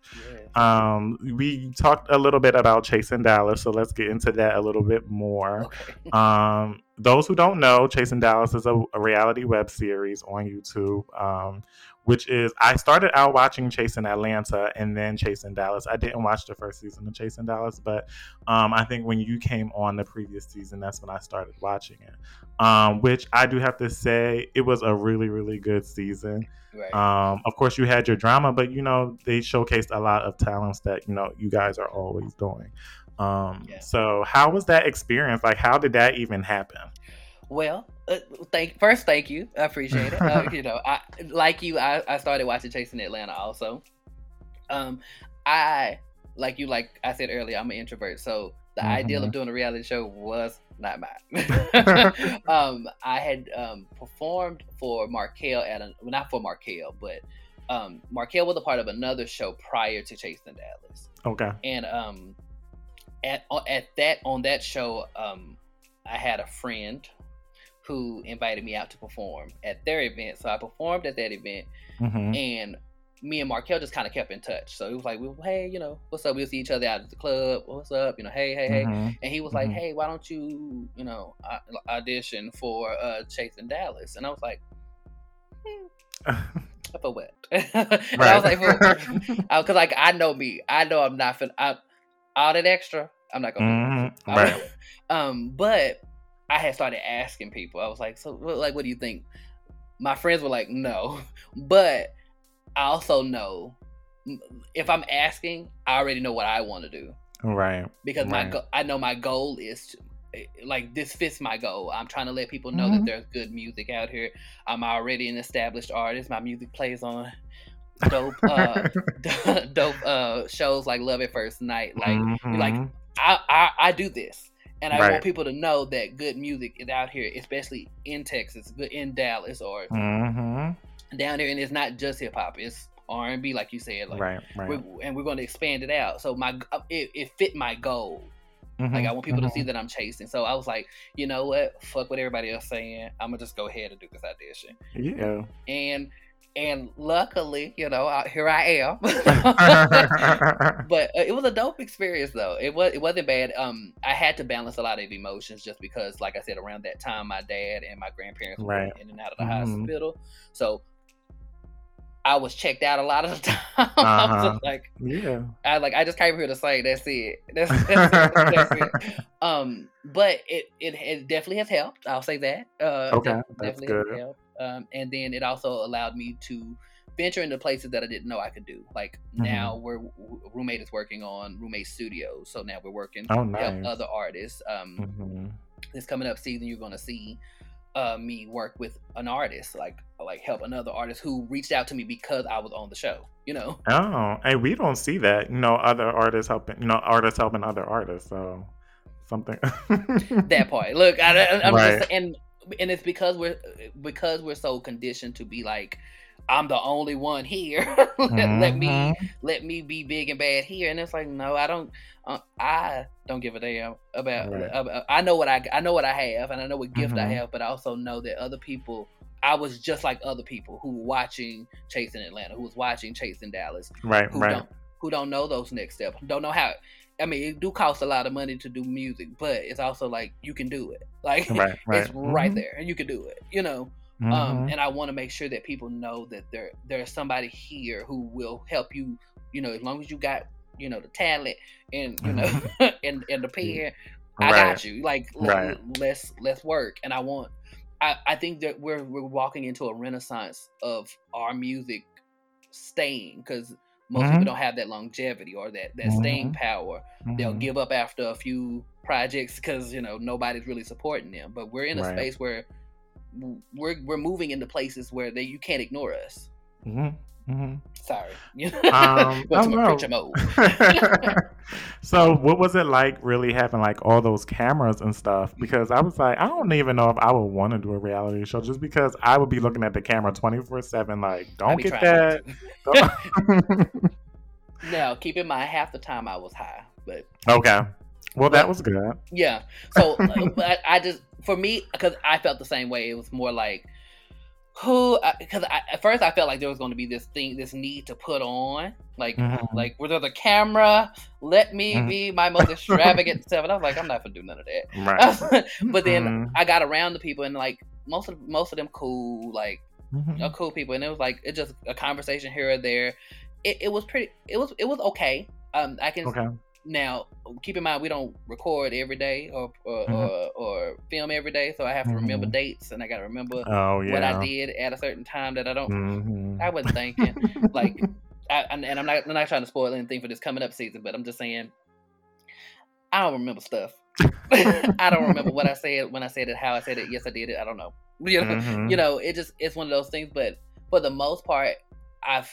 Yeah. Um, we talked a little bit about Chasing Dallas, so let's get into that a little bit more. Okay. Um, those who don't know, Chasing Dallas is a, a reality web series on YouTube, um, which is I started out watching Chasing Atlanta and then Chasing Dallas. I didn't watch the first season of Chasing Dallas, but um, I think when you came on the previous season, that's when I started watching it. Um, which I do have to say, it was a really, really good season. Right. Um, of course, you had your drama, but you know they showcased a lot of talents that you know you guys are always doing. Um, Yeah. So, how was that experience? Like, how did that even happen? Well, uh, thank first, thank you. I appreciate it. Uh, you know, I like you. I, I started watching Chasing Atlanta also. Um, I like you. Like I said earlier, I'm an introvert, so the ideal of doing a reality show was not mine. um, I had um, performed for Markel at a well, not for Markel, but um, Markel was a part of another show prior to Chasing Dallas Okay. and um at at that on that show um I had a friend who invited me out to perform at their event. So I performed at that event hmm and me and Markel just kind of kept in touch. So it was like, we, hey, you know, what's up? We'll see each other out at the club. What's up? You know, hey, hey, hey. hmm And he was like, Mhm. hey, why don't you, you know, audition for uh, Chasing Dallas? And I was like, hmm, for what? and I was like, because like I know me, I know I'm not fin- I, all that extra. I'm not gonna. hmm. Right. Um, but I had started asking people. I was like, so what- like, what do you think? My friends were like, no, but I also know if I'm asking, I already know what I want to do Right. because my go- I know my goal is to eh, like this fits my goal. I'm trying to let people know Mhm. that there's good music out here. I'm already an established artist. My music plays on dope uh dope uh shows like Love at First Night. Like like Mhm. I, I I do this. And I Right. want people to know that good music is out here, especially in Texas, good in Dallas or Mhm. down there. And it's not just hip hop; it's R and B, like you said. Like, right. Right. we're, and we're going to expand it out. So my uh, it, it fit my goal. Like I want people to see that I'm chasing. So I was like, you know what? Fuck what everybody else saying. I'm gonna just go ahead and do this audition. Yeah. And and luckily, you know, I, here I am. but uh, it was a dope experience though. It was it wasn't bad. Um, I had to balance a lot of emotions just because, like I said, around that time, my dad and my grandparents were in and out of the Mhm. hospital, so I was checked out a lot of the time. Uh-huh. just like, yeah. I like I just came here to say that's it. That's, that's, it. that's it. Um, but it, it it definitely has helped. I'll say that. Uh, Okay, def- that's definitely good. Um, and then it also allowed me to venture into places that I didn't know I could do. Like Mm-hmm. now, we're roommate is working on roommate studios, so now we're working Oh, help nice. other artists. Um, hmm this coming up season, you're gonna see uh, me work with an artist, like like help another artist who reached out to me because I was on the show. You know. Oh, and we don't see that. You know, other artists helping. You know, artists helping other artists. So something. that part. Look, I, I'm Right. just and and it's because we're because we're so conditioned to be like I'm the only one here. let, let me Mhm. let me be big and bad here. And it's like, no, I don't. Uh, I don't give a damn about, Right. about. I know what I I know what I have, and I know what gift I Mhm. have, but I also know that other people. I was just like other people who were watching Chasing Atlanta, who was watching Chasing Dallas, Right, who right. don't who don't know those next steps, don't know how. I mean, it do cost a lot of money to do music, but it's also like you can do it. Like Right, right. it's right Mhm. there, and you can do it. You know. Mhm. Um, and I want to make sure that people know that there there's somebody here who will help you. You know, as long as you got you know the talent and you know and and the pen, I Right. got you. Like l- Right. let's let's work. And I want. I, I think that we're we're walking into a renaissance of our music staying because most Mhm. people don't have that longevity or that that staying Mhm. power. They'll Mhm. give up after a few projects because you know nobody's really supporting them. But we're in a Right. space where we're we're moving into places where they, you can't ignore us. Mhm. Mhm. Sorry, Um, went to my no. preacher mode. so what was it like really having like all those cameras and stuff because i was like i don't even know if i would want to do a reality show just because i would be looking at the camera 24-7 like don't get that. Now, keep in mind, half the time I was high, but okay well that was good yeah. So, but I just for me because I felt the same way. It was more like who because I, at first I felt like there was going to be this thing, this need to put on, like Mhm. like where there's a camera. Let me Mhm. be my most extravagant self. And I was like, I'm not gonna do none of that. right but then Mhm. I got around the people and like most of most of them cool, like Mhm. are cool people, and it was like it just a conversation here or there. It, it was pretty. It was it was okay. Um, I can okay now keep in mind we don't record every day or or, Mhm. or, or film every day, so I have to remember Mhm. dates and I got to remember oh yeah what I did at a certain time that I don't. Mhm. I wasn't thinking like. I, and I'm not, I'm not trying to spoil anything for this coming up season, but I'm just saying, I don't remember stuff. I don't remember what I said when I said it, how I said it. Yes, I did it. I don't know. You know, Mhm. you know, it just it's one of those things. But for the most part, I've,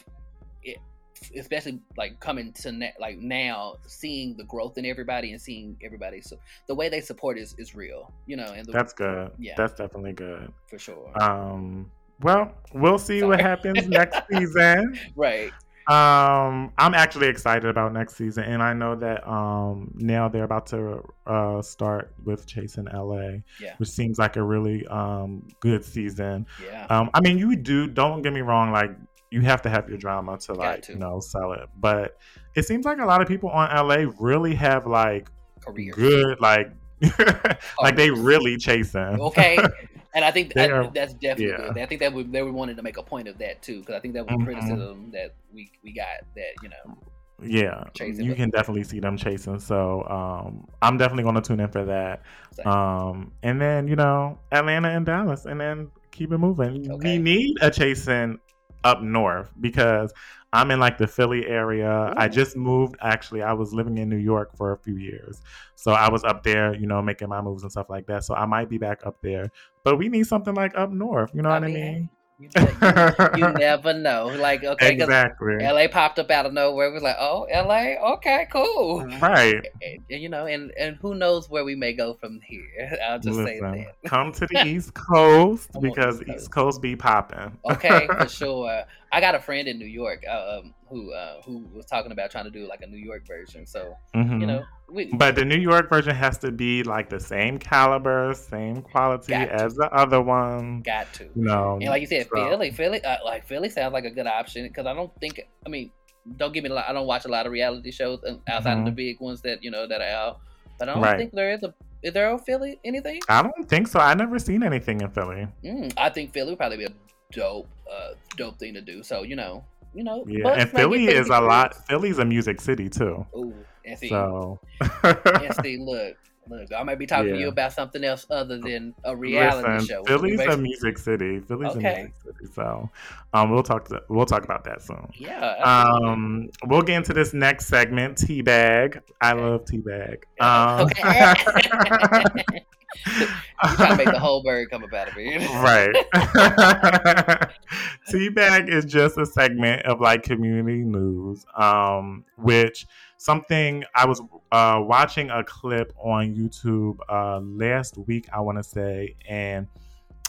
especially like coming to na- like now, seeing the growth in everybody and seeing everybody. So the way they support is is real. You know, and the, that's good Yeah. that's definitely good for sure. um well we'll see what happens next season right. Um, I'm actually excited about next season, and I know that um now they're about to uh start with Chasing LA, Yeah. which seems like a really um good season. Yeah. Um, I mean, you do don't get me wrong, like you have to have your drama to like to. you know sell it, but it seems like a lot of people on LA really have like Career. good like like they really chasing. okay. And I think I- are- that's definitely yeah. good. I think that we, they wanted to make a point of that too, because I think that was Mhm. criticism that we we got that you know Yeah, Chasing, you can definitely see them chasing. So um, I'm definitely going to tune in for that. Um, and then you know Atlanta and Dallas, and then keep it moving. Okay. We need a chasing up north because I'm in like the Philly area. I mm. just moved. Actually, I was living in New York for a few years, so I was up there, you know, making my moves and stuff like that. So I might be back up there, but we need something like up north. You know what I mean? You, you, you never know. Like okay, exactly. LA popped up out of nowhere. It was like, oh, LA, okay, cool. Right. And, you know, and and who knows where we may go from here? I'll just say that. come to the East Coast because East Coast. East Coast be popping. Okay, for sure. I got a friend in New York uh, um, who uh, who was talking about trying to do like a New York version. So Mhm. you know, we But the New York version has to be like the same caliber, same quality to. as the other one. got to. You know, And like you said, so- Philly, Philly, uh, like Philly sounds like a good option because I don't think. I mean, don't give me. a lot- I don't watch a lot of reality shows uh, outside of the big ones that you know that are out. But I don't Right. think there is a. Is there a Philly anything? I don't think so. I never seen anything in Philly. Mm, I think Philly would probably be a dope, uh, dope thing to do. So you know, you know. Yeah, and Philly is a lot. Philly's a music city too. Ooh, and see, So and see, look, look. I might be talking to you about something else other than a reality listen, show. Philly's a music city. Philly's Okay. a music city. So um, we'll talk to we'll talk about that soon. Yeah. absolutely. Um, we'll get into this next segment, teabag. I love teabag. Yeah, Um, okay. you trying to make the whole bird come up out of here. right. Teabag is just a segment of like community news, um, which something I was uh, watching a clip on YouTube uh, last week, I want to say, and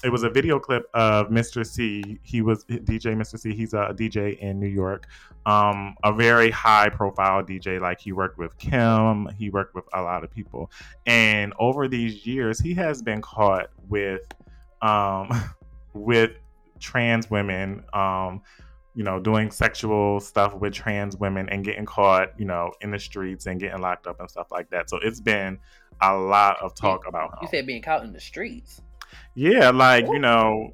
it was a video clip of Mister Cee. He was DJ Mister Cee. He's a DJ in New York. Um, a very high profile DJ. Like he worked with Kim, he worked with a lot of people. And over these years, he has been caught with um with trans women, um, you know, doing sexual stuff with trans women and getting caught, you know, in the streets and getting locked up and stuff like that. So it's been a lot of talk about him. You said being caught in the streets. Yeah, like Ooh. you know,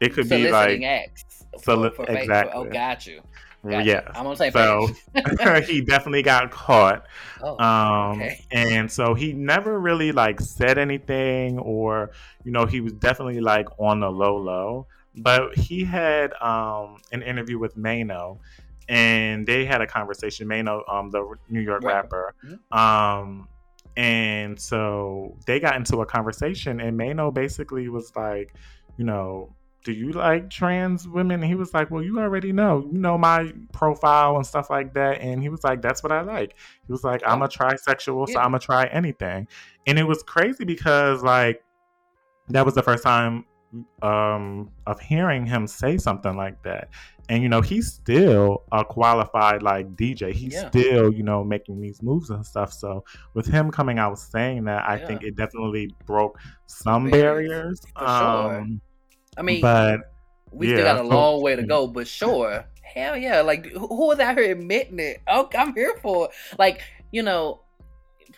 it could be like acts. Soli- for, for Facebook. exactly. Oh, got you. Got you. yeah. I'm gonna say So he definitely got caught. oh, Um, okay. and so he never really like said anything, or you know, he was definitely like on the low low. But he had um an interview with Mano, and they had a conversation. Mano, um, the New York Rapper. rapper, um, and so they got into a conversation, and Mano basically was like, you know. Do you like trans women? And he was like, Well, you already know. You know my profile and stuff like that. And he was like, That's what I like. He was like, I'm a trisexual, so I'm gonna try anything. And it was crazy because like that was the first time um of hearing him say something like that. And you know, he's still a qualified like DJ. He's Yeah. still, you know, making these moves and stuff. So with him coming out saying that, I Yeah. think it definitely broke some Barriers, barriers. for sure. Um I mean, but we still got a so- long way to go, but sure. Hell yeah. Like, who was out here admitting it? Oh, I'm here for it. Like, you know,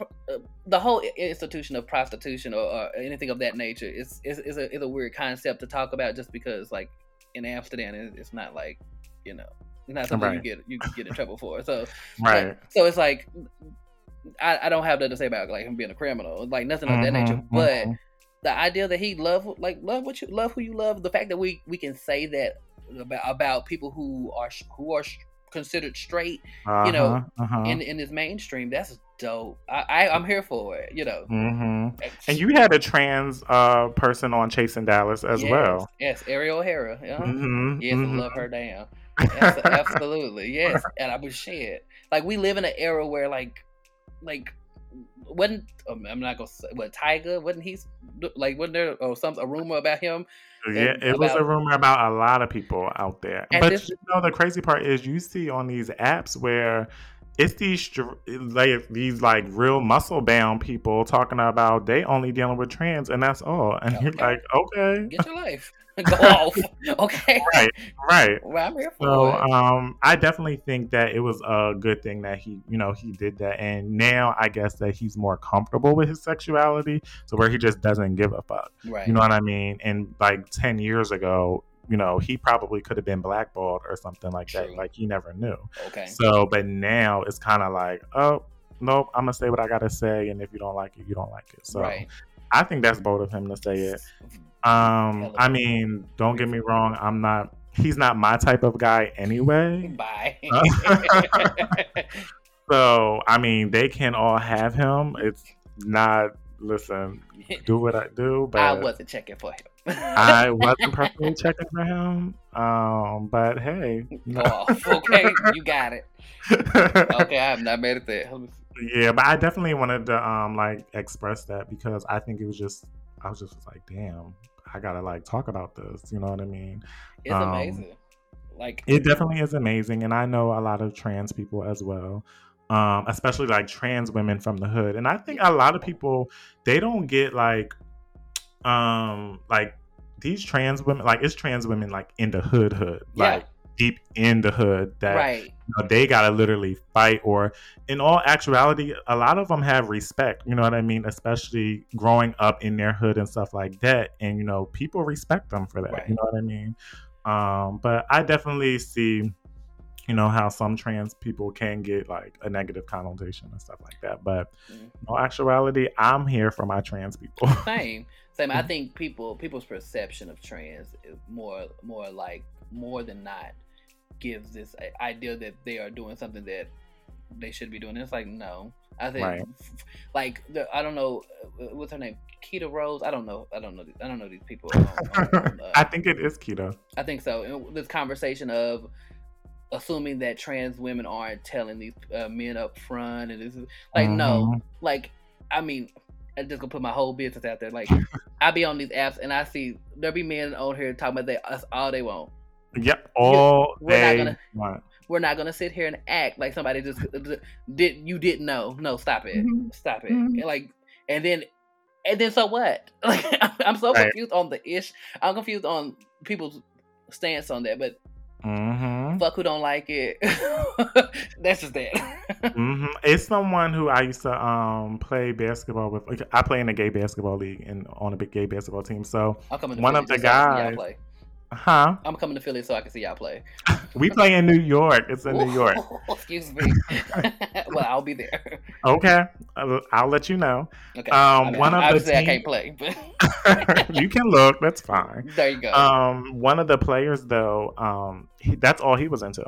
uh, the whole institution of prostitution or, or anything of that nature is, is, is, a, is a weird concept to talk about just because, like, in Amsterdam, it's not like, you know, it's not something you get you get in trouble for. So, right. like, so it's like, I, I don't have nothing to say about like him being a criminal, like nothing of that nature. Mhm, But mhm. the idea that he love like love what you love who you love, the fact that we we can say that about about people who are who are considered straight you know, Uh-huh, uh-huh. in in this mainstream, that's dope. I, I I'm here for it. You know. hmm And you had a trans uh, person on Chasing Dallas as Yes, well. Yes, Ariel O'Hara. Uh-huh. hmm Yes, I love her down. Abs- Absolutely, yes. And I was shit. Like we live in an era where like, like, wasn't um, I'm not gonna say what Tiger wasn't he like wasn't there or some a rumor about him? Yeah, it was a rumor about a lot of people out there. But this- you know, the crazy part is you see on these apps where it's these like these like real muscle bound people talking about they only dealing with trans and that's all. And oh, you're like, okay, Get your life, go off. Okay, right, right. well, I'm here for So um, I definitely think that it was a good thing that he, you know, he did that, and now I guess that he's more comfortable with his sexuality, so where he just doesn't give a fuck. right. You know what I mean? And like ten years ago, you know, he probably could have been blackballed or something like that. Like he never knew. okay. So, but now it's kind of like, oh. Nope, I'm gonna say what I gotta say, and if you don't like it, you don't like it. So right. I think that's bold of him to say it. Um, I mean, don't get me wrong. I'm not. He's not my type of guy anyway. Bye. So I mean, they can all have him. It's not. Listen, do what I do, but I wasn't checking for him. I wasn't personally checking for him. Um, but hey, Go off. Okay, you got it. Okay, I'm not made it there. Let me see. yeah, but I definitely wanted to um like express that because I think it was just I was just like, damn, I gotta like talk about this. You know what I mean? It's Um, amazing. Like It definitely is amazing, and I know a lot of trans people as well, um, especially like trans women from the hood. And I think a lot of people they don't get like, um, like these trans women, like it's trans women like in the hood, hood, Yeah. like deep in the hood that right. Know, they gotta literally fight. Or in all actuality, a lot of them have respect. You know what I mean? Especially growing up in their hood and stuff like that, and you know people respect them for that. Right. You know what I mean? Um, but I definitely see, you know, how some trans people can get like a negative connotation and stuff like that. But Mhm. in all actuality, I'm here for my trans people. Same. Same. Mm-hmm. I think people people's perception of trans is more more like more than not gives this idea that they are doing something that they should be doing. It's like no. I think Right. like the, I don't know uh, what's her name, Keita Rose. I don't know. I don't know. these- I don't know these people. on- on- on, uh, I think it is keto. I think so. And this conversation of assuming that trans women aren't telling these uh, men up front, and this is like no, Mhm. like I mean, I'm just gonna put my whole business out there. Like I be on these apps and I see there be men on here talking about that that's all they want. Yep, all we're not gonna- want. We're not gonna sit here and act like somebody just did you didn't know. No, stop it. Mhm. Stop it. Mhm. And like and then and then so what? Like I'm, I'm so Right. confused on the ish. I'm confused on people's stance on that, but hmm fuck who don't like it. That's just that. hmm It's someone who I used to um play basketball with. I play in a gay basketball league and on a big gay basketball team. So, I'm coming One of the just so I can see y'all guys- play. Huh? I'm coming to Philly so I can see y'all play. We play in New York. It's in New York. Excuse me. well, I'll be there. Okay, I'll, I'll let you know. Okay. Um, I mean, one of the obviously I can't play, but you can look. That's fine. there you go. Um, one of the players though, um, he, that's all he was into.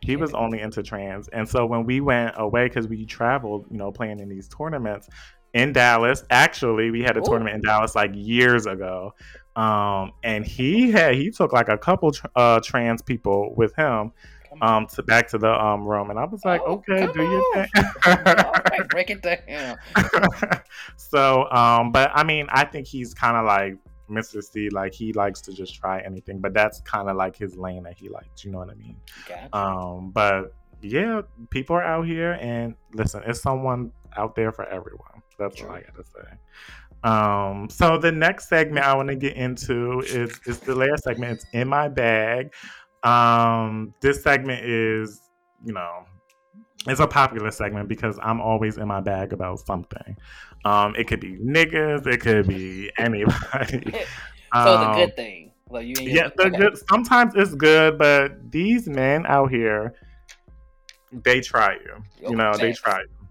He was only into trans, and so when we went away, because we traveled, you know, playing in these tournaments in Dallas. Actually, we had a Ooh. tournament in Dallas like years ago, um, and he had he took like a couple tr- uh, trans people with him um to back to the um room, and I was like, Oh, okay, do your thing. Right, break it down. so, um, but I mean, I think he's kind of like Mister Cee, like he likes to just try anything, but that's kind of like his lane that he likes. You know what I mean? Gotcha. Um, but yeah, people are out here, and listen, it's someone out there for everyone. That's all I gotta say. Um, so the next segment I want to get into is is the last segment. It's in my bag. Um, this segment is, you know, it's a popular segment because I'm always in my bag about something. Um, it could be niggas, it could be anybody. so Um, a good thing. Well, you yeah, they're okay. good. Sometimes it's good, but these men out here, they try you. You know, they try you.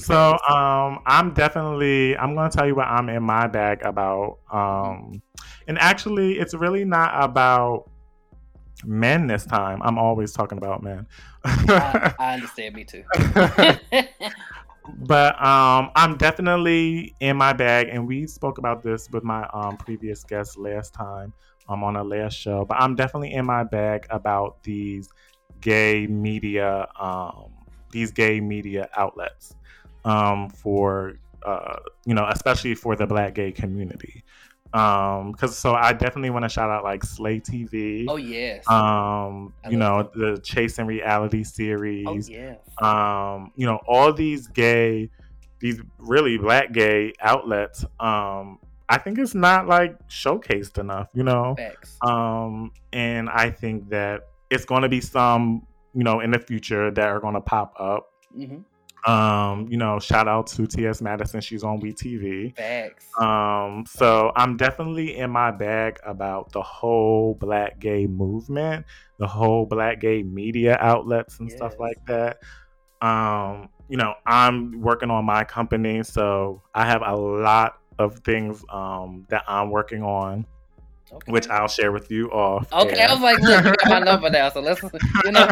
So um i'm definitely i'm gonna tell you what i'm in my bag about um and actually it's really not about men this time i'm always talking about men I, I understand. Me too. but um i'm definitely in my bag and we spoke about this with my um previous guest last time um on a last show but i'm definitely in my bag about these gay media um these gay media outlets um for uh you know especially for the black gay community um because so i definitely want to shout out like slay tv oh yes. um I you know love the chasing reality series oh yes. um, you know, all these gay, these really black gay outlets, um, I think it's not like showcased enough, you know. Facts. Um, and I think that it's going to be some, you know, in the future that are going to pop up. hmm Um, you know, shout out to T.S. Madison. She's on WeTV. Facts. Um, so I'm definitely in my bag about the whole black gay movement, the whole black gay media outlets and stuff like that. Um, you know, I'm working on my company, so I have a lot of things um that I'm working on, okay. which I'll share with you off. Okay, air. I was like, look, you got my number now, so let's, you know.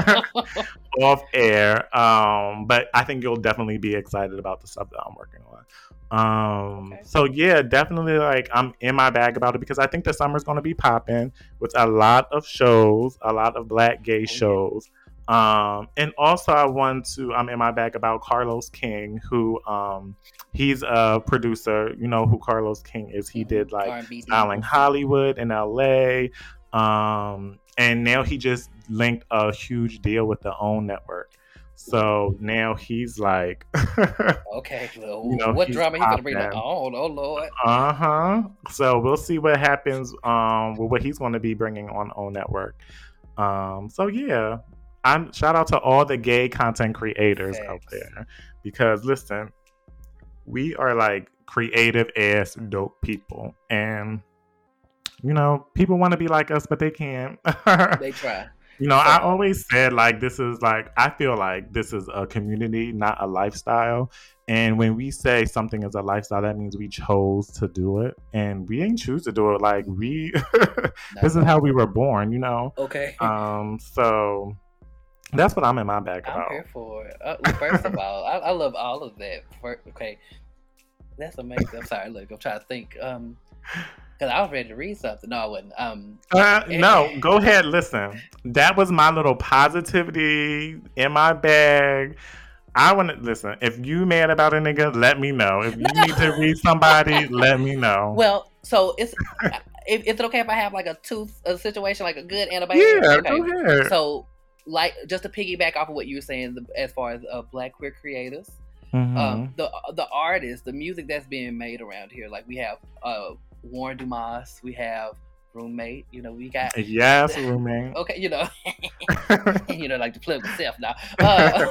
off air. Um, but I think you'll definitely be excited about the stuff that I'm working on. Um, Okay. so yeah, definitely like I'm in my bag about it because I think the summer's gonna be popping with a lot of shows, a lot of black gay yeah. shows. Um, and also I want to I'm in my bag about Carlos King, who um he's a producer. You know who Carlos King is. He did like R&B Styling Hollywood in LA. Um, and now he just linked a huge deal with the OWN network. So now he's like, Okay, well, You know, what he's drama he gonna bring? on? Oh, oh Lord. uh huh. So we'll see what happens um, with what he's going to be bringing on OWN network. Um, so yeah, I'm shout out to all the gay content creators out there because listen, we are like creative ass dope people and you know people want to be like us but they can't. They try. you know i always said like this is like i feel like this is a community not a lifestyle and when we say something is a lifestyle that means we chose to do it and we ain't choose to do it like we this is how we were born you know? Okay. um so that's what i'm in my bag I'm here for it. Uh, first of all, I, I love all of that. For, okay, that's amazing. I'm sorry. Look, I'm trying to think. Um, because I was ready to read something. No, I wasn't. Um, Uh, no, go ahead. Listen, that was my little positivity in my bag. I want to listen. If you mad about a nigga, let me know. If you need to read somebody, let me know. Well, so it's is, is it okay if I have like a tooth a situation like a good antibiotic? yeah, okay. go ahead. So, like, just to piggyback off of what you were saying, the, as far as uh, Black queer creators, Mhm. um, the the artists, the music that's being made around here, like we have uh, Warren Dumas, we have Roommate, you know, we got yes, roommate. okay, you know, you know, like to plug myself now. Uh,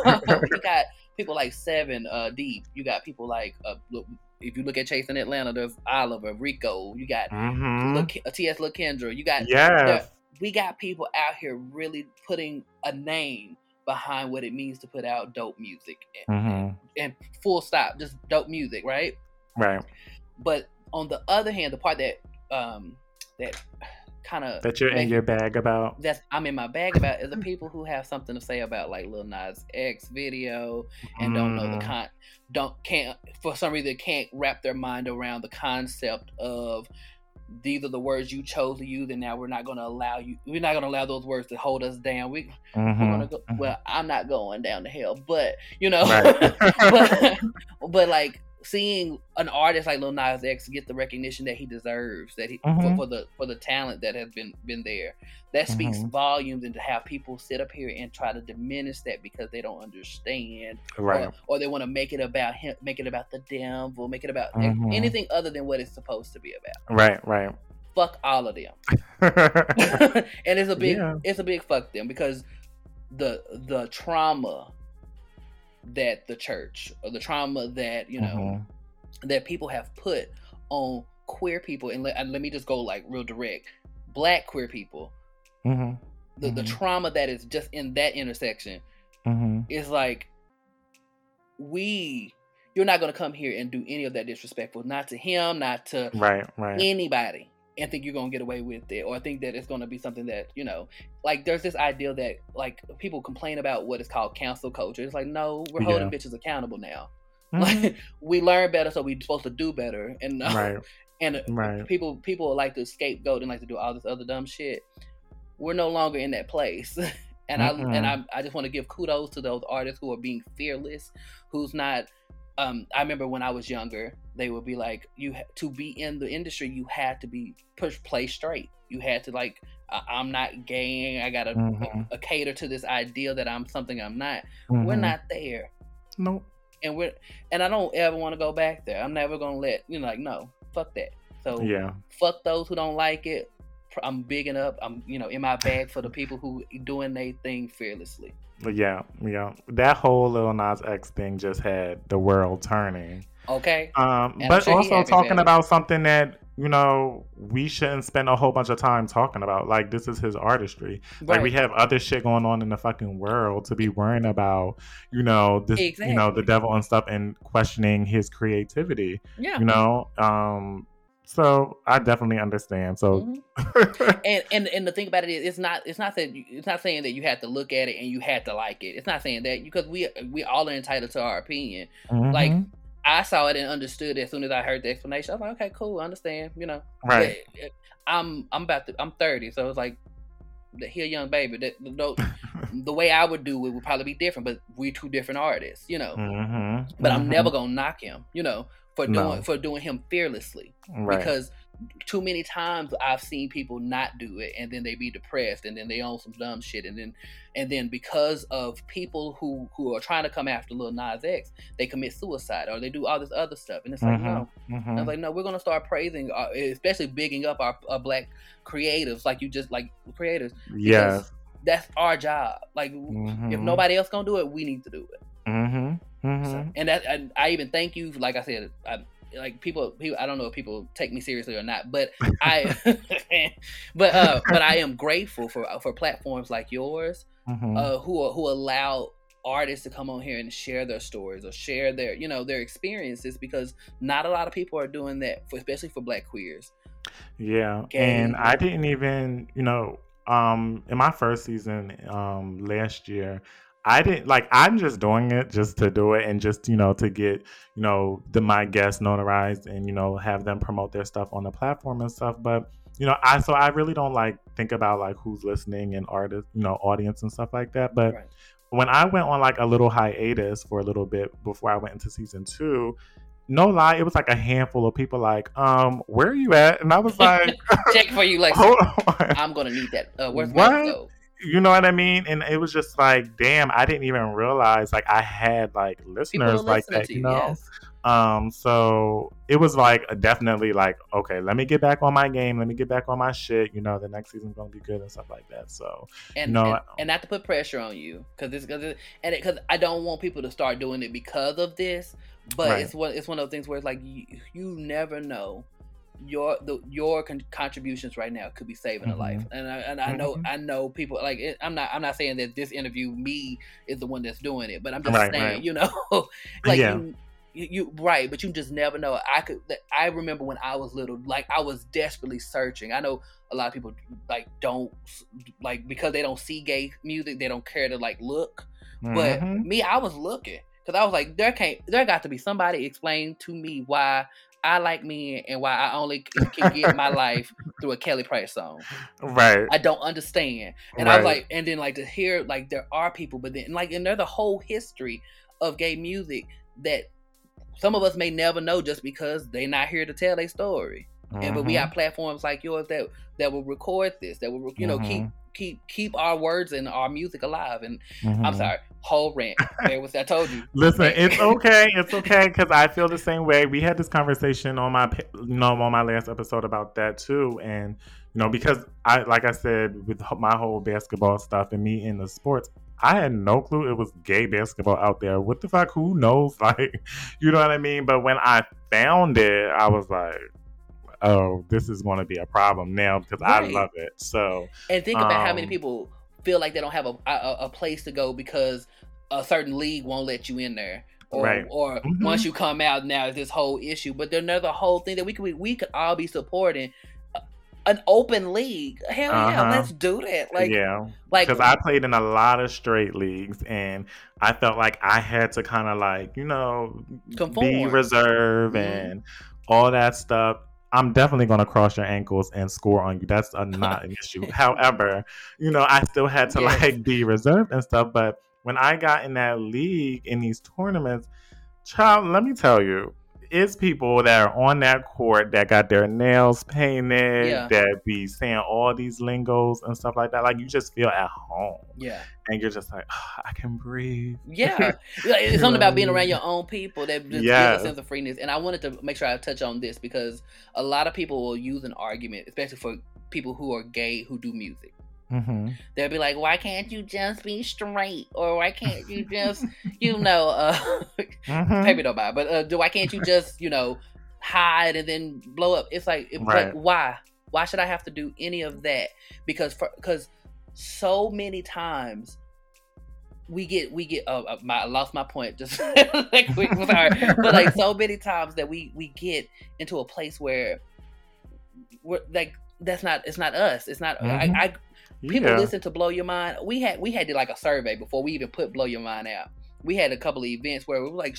you got people like Seven uh, Deep. You got people like uh, look, if you look at Chasing Atlanta, there's Oliver, Rico. You got hmm Lil- uh, T.S. Lil Kendra. You got Yes. We got people out here really putting a name behind what it means to put out dope music and, hmm and full stop, just dope music, right? Right. But on the other hand, the part that um that kind of That you're in your bag about. that's I'm in my bag about is the people who have something to say about like Lil Nas X video and don't know the Mm. con don't can't for some reason can't wrap their mind around the concept of these are the words you chose to use and now we're not going to allow you we're not going to allow those words to hold us down we, we're Mhm. gonna go well i'm not going down to hell but you know Right. but, but like seeing an artist like Lil Nas X get the recognition that he deserves, that he Mhm. for, for the for the talent that has been been there, that speaks Mhm. volumes. And to have people sit up here and try to diminish that because they don't understand, right. or, or they want to make it about him, make it about the devil, make it about Mhm. anything other than what it's supposed to be about. Right. Right. Fuck all of them, and it's a big Yeah. it's a big fuck them because the the trauma that the church or the trauma that you know Mhm. that people have put on queer people and let, and let me just go like real direct black queer people Mhm. the, the Mhm. trauma that is just in that intersection Mhm. is like we you're not going to come here and do any of that disrespectful not to him not to Right. Right. anybody and think you're gonna get away with it or think that it's gonna be something that you know like there's this idea that like people complain about what is called cancel culture it's like no we're holding Yeah. bitches accountable now Mhm. like we learn better so we're supposed to do better and uh, Right. and Right. people people like to scapegoat and like to do all this other dumb shit we're no longer in that place and i Mm-mm. and I, I just want to give kudos to those artists who are being fearless who's not um i remember when i was younger they would be like you ha- to be in the industry you had to be push play straight you had to like I- i'm not gay i gotta Mhm. uh, cater to this idea that i'm something i'm not we're Mhm. not there Nope. and we're and i don't ever want to go back there i'm never gonna let you know like no fuck that so Yeah. fuck those who don't like it. I'm bigging up. I'm you know in my bag for the people who doing their thing fearlessly. Yeah. Yeah. That whole Lil Nas X thing just had the world turning. Okay. Um, And but sure also talking about something that you know we shouldn't spend a whole bunch of time talking about. Like this is his artistry. Like we have other shit going on in the fucking world to be worrying about. You know this. You know the devil and stuff, and questioning his creativity. Yeah. You know. Um. So I definitely understand. So. Mhm. And and and the thing about it is, it's not it's not that you, it's not saying that you have to look at it and you had to like it. It's not saying that because we we all are entitled to our opinion. Like Mhm. I saw it and understood it as soon as I heard the explanation. I was like, okay, cool, I understand. You know. right. I'm I'm about to I'm 30, so it's like the he a young baby. That the, the way I would do it would probably be different, but we're two different artists, you know. Mhm. But I'm Mhm. never gonna knock him, you know, for doing No. for doing him fearlessly. right. Because too many times I've seen people not do it and then they be depressed and then they own some dumb shit and then and then because of people who who are trying to come after Lil Nas X, they commit suicide or they do all this other stuff. And it's like, Mhm. no. I Mhm. was like, no, we're gonna start praising, uh, especially bigging up our, our black creatives, like you just like creators. Yeah, That's our job. Like, if Mhm. nobody else gonna do it, we need to do it. Mhm. Mhm. So, and that and I even thank you. Like I said, I, like people, people. I don't know if people take me seriously or not, but I, but uh, but I am grateful for for platforms like yours, Mhm. uh, who are, who allow artists to come on here and share their stories or share their you know their experiences because not a lot of people are doing that, for, especially for Black queers. Yeah, Gay. and I didn't even, you know, um, in my first season, um, last year, I didn't like. I'm just doing it just to do it, and just you know to get you know the my guests notarized, and you know have them promote their stuff on the platform and stuff. But you know, I so I really don't like think about like who's listening and artists, you know, audience and stuff like that. But Right. when I went on like a little hiatus for a little bit before I went into season two, no lie, it was like a handful of people like, um, where are you at? And I was like, check for you, like, hold on. I'm gonna need that. Uh, where's What? You know what I mean? And it was just like, damn, I didn't even realize like I had like listeners like that, you you. know? Yes. Um, so it was like definitely like, okay, let me get back on my game, let me get back on my shit. You know, the next season's gonna be good and stuff like that. So and, No, and, I- and not to put pressure on you because it's because and because I don't want people to start doing it because of this, but Right. it's one it's one of those things where it's like you, you never know your the your con- contributions right now could be saving a Mhm. life and I, and I know Mhm. I know people like it, I'm not I'm not saying that this interview me is the one that's doing it but I'm just Right, saying right. you know like Yeah. you, you, right but you just never know I could that- I remember when I was little like I was desperately searching I know a lot of people like don't like because they don't see gay music they don't care to like look but mhm. me i was looking because i was like there can't there got to be somebody explain to me why i like men and why i only can get my life through a kelly price song. Right, i don't understand. And i was like and then like to hear like there are people but then like and there's a whole history of gay music that some of us may never know just because they're not here to tell their story. And but we Mhm. have platforms like yours that that will record this that will you know keep Mhm. Keep keep our words and our music alive and i'm Mhm. sorry whole rant there was i told you Listen, it's okay. It's okay because I feel the same way. We had this conversation on my, you know, on my last episode about that too, and you know, because I, like I said, with my whole basketball stuff and me in the sports, I had no clue it was gay basketball out there. What the fuck? Who knows? Like, you know what I mean? But when I found it, I was like, oh, this is going to be a problem now because I love it. So, and think about how many Um, people feel like they don't have a, a a place to go because a certain league won't let you in there or, Right. or Mhm. once you come out now it's this whole issue but there's another whole thing that we could we could all be supporting uh, an open league hell yeah Uh-huh. let's do that like yeah. like because I played in a lot of straight leagues, and I felt like I had to kind of like you know be reserve reserved Mhm. and all that stuff. I'm definitely going to cross your ankles and score on you. That's a, not an issue. However, you know, I still had to Yes. like be reserved and stuff. But when I got in that league in these tournaments, child, let me tell you, it's people that are on that court that got their nails painted, Yeah. that be saying all these lingos and stuff like that. Like you just feel at home, yeah and you're just like, "Ah, I can breathe. Yeah, it's something about being around your own people that just Yes. gives a sense of freeness. And I wanted to make sure I touch on this because a lot of people will use an argument, especially for people who are gay who do music. Hmm They'll be like, "Why can't you just be straight?" Or "Why can't you just, you know, uh, hmm maybe don't buy, but uh, do why can't you just, you know, hide and then blow up?" It's like, it's Right. like, why? Why should I have to do any of that? Because for because so many times we get we get uh, uh, my I lost my point just like quick sorry but like so many times that we we get into a place where we're like that's not it's not us it's not Mhm. I, I people yeah. listen to blow your mind we had we had did like a survey before we even put blow your mind out we had a couple of events where we were like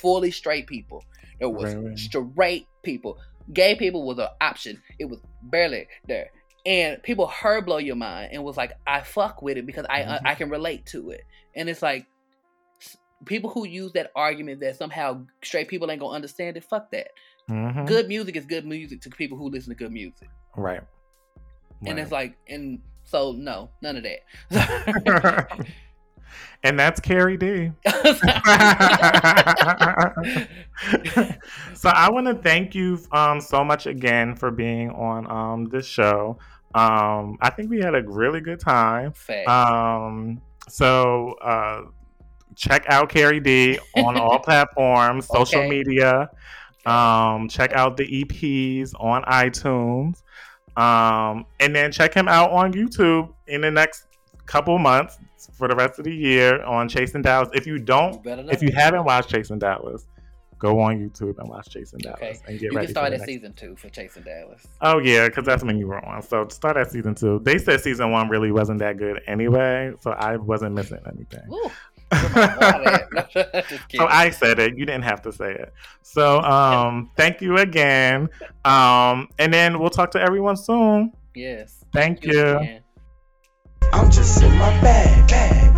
fully straight people there was straight people gay people was an option it was barely there and people heard blow your mind and was like i fuck with it because i Mhm. i can relate to it and it's like people who use that argument that somehow straight people ain't gonna understand it fuck that Mhm. good music is good music to people who listen to good music Right. and Right. it's like and so no none of that and that's Carrie D. so I want to thank you um, so much again for being on um, this show. Um, I think we had a really good time. Um, so uh, check out Carrie D on all platforms, social Okay. media. Um, check out the EPs on iTunes. Um, and then check him out on YouTube in the next couple months for the rest of the year on Chasing Dallas. If you don't, know. if you haven't watched Chasing Dallas, go on YouTube and watch Chasing Dallas Okay. and get you ready can start at season two for Chasing Dallas. Oh yeah, because that's when you were on. So start at season two. They said season one really wasn't that good anyway, so I wasn't missing anything. Woo. Just So. I said it. You didn't have to say it. So um, thank you again. Um, and then we'll talk to everyone soon. yes. Thank you. again. I'm just in my bag, bag.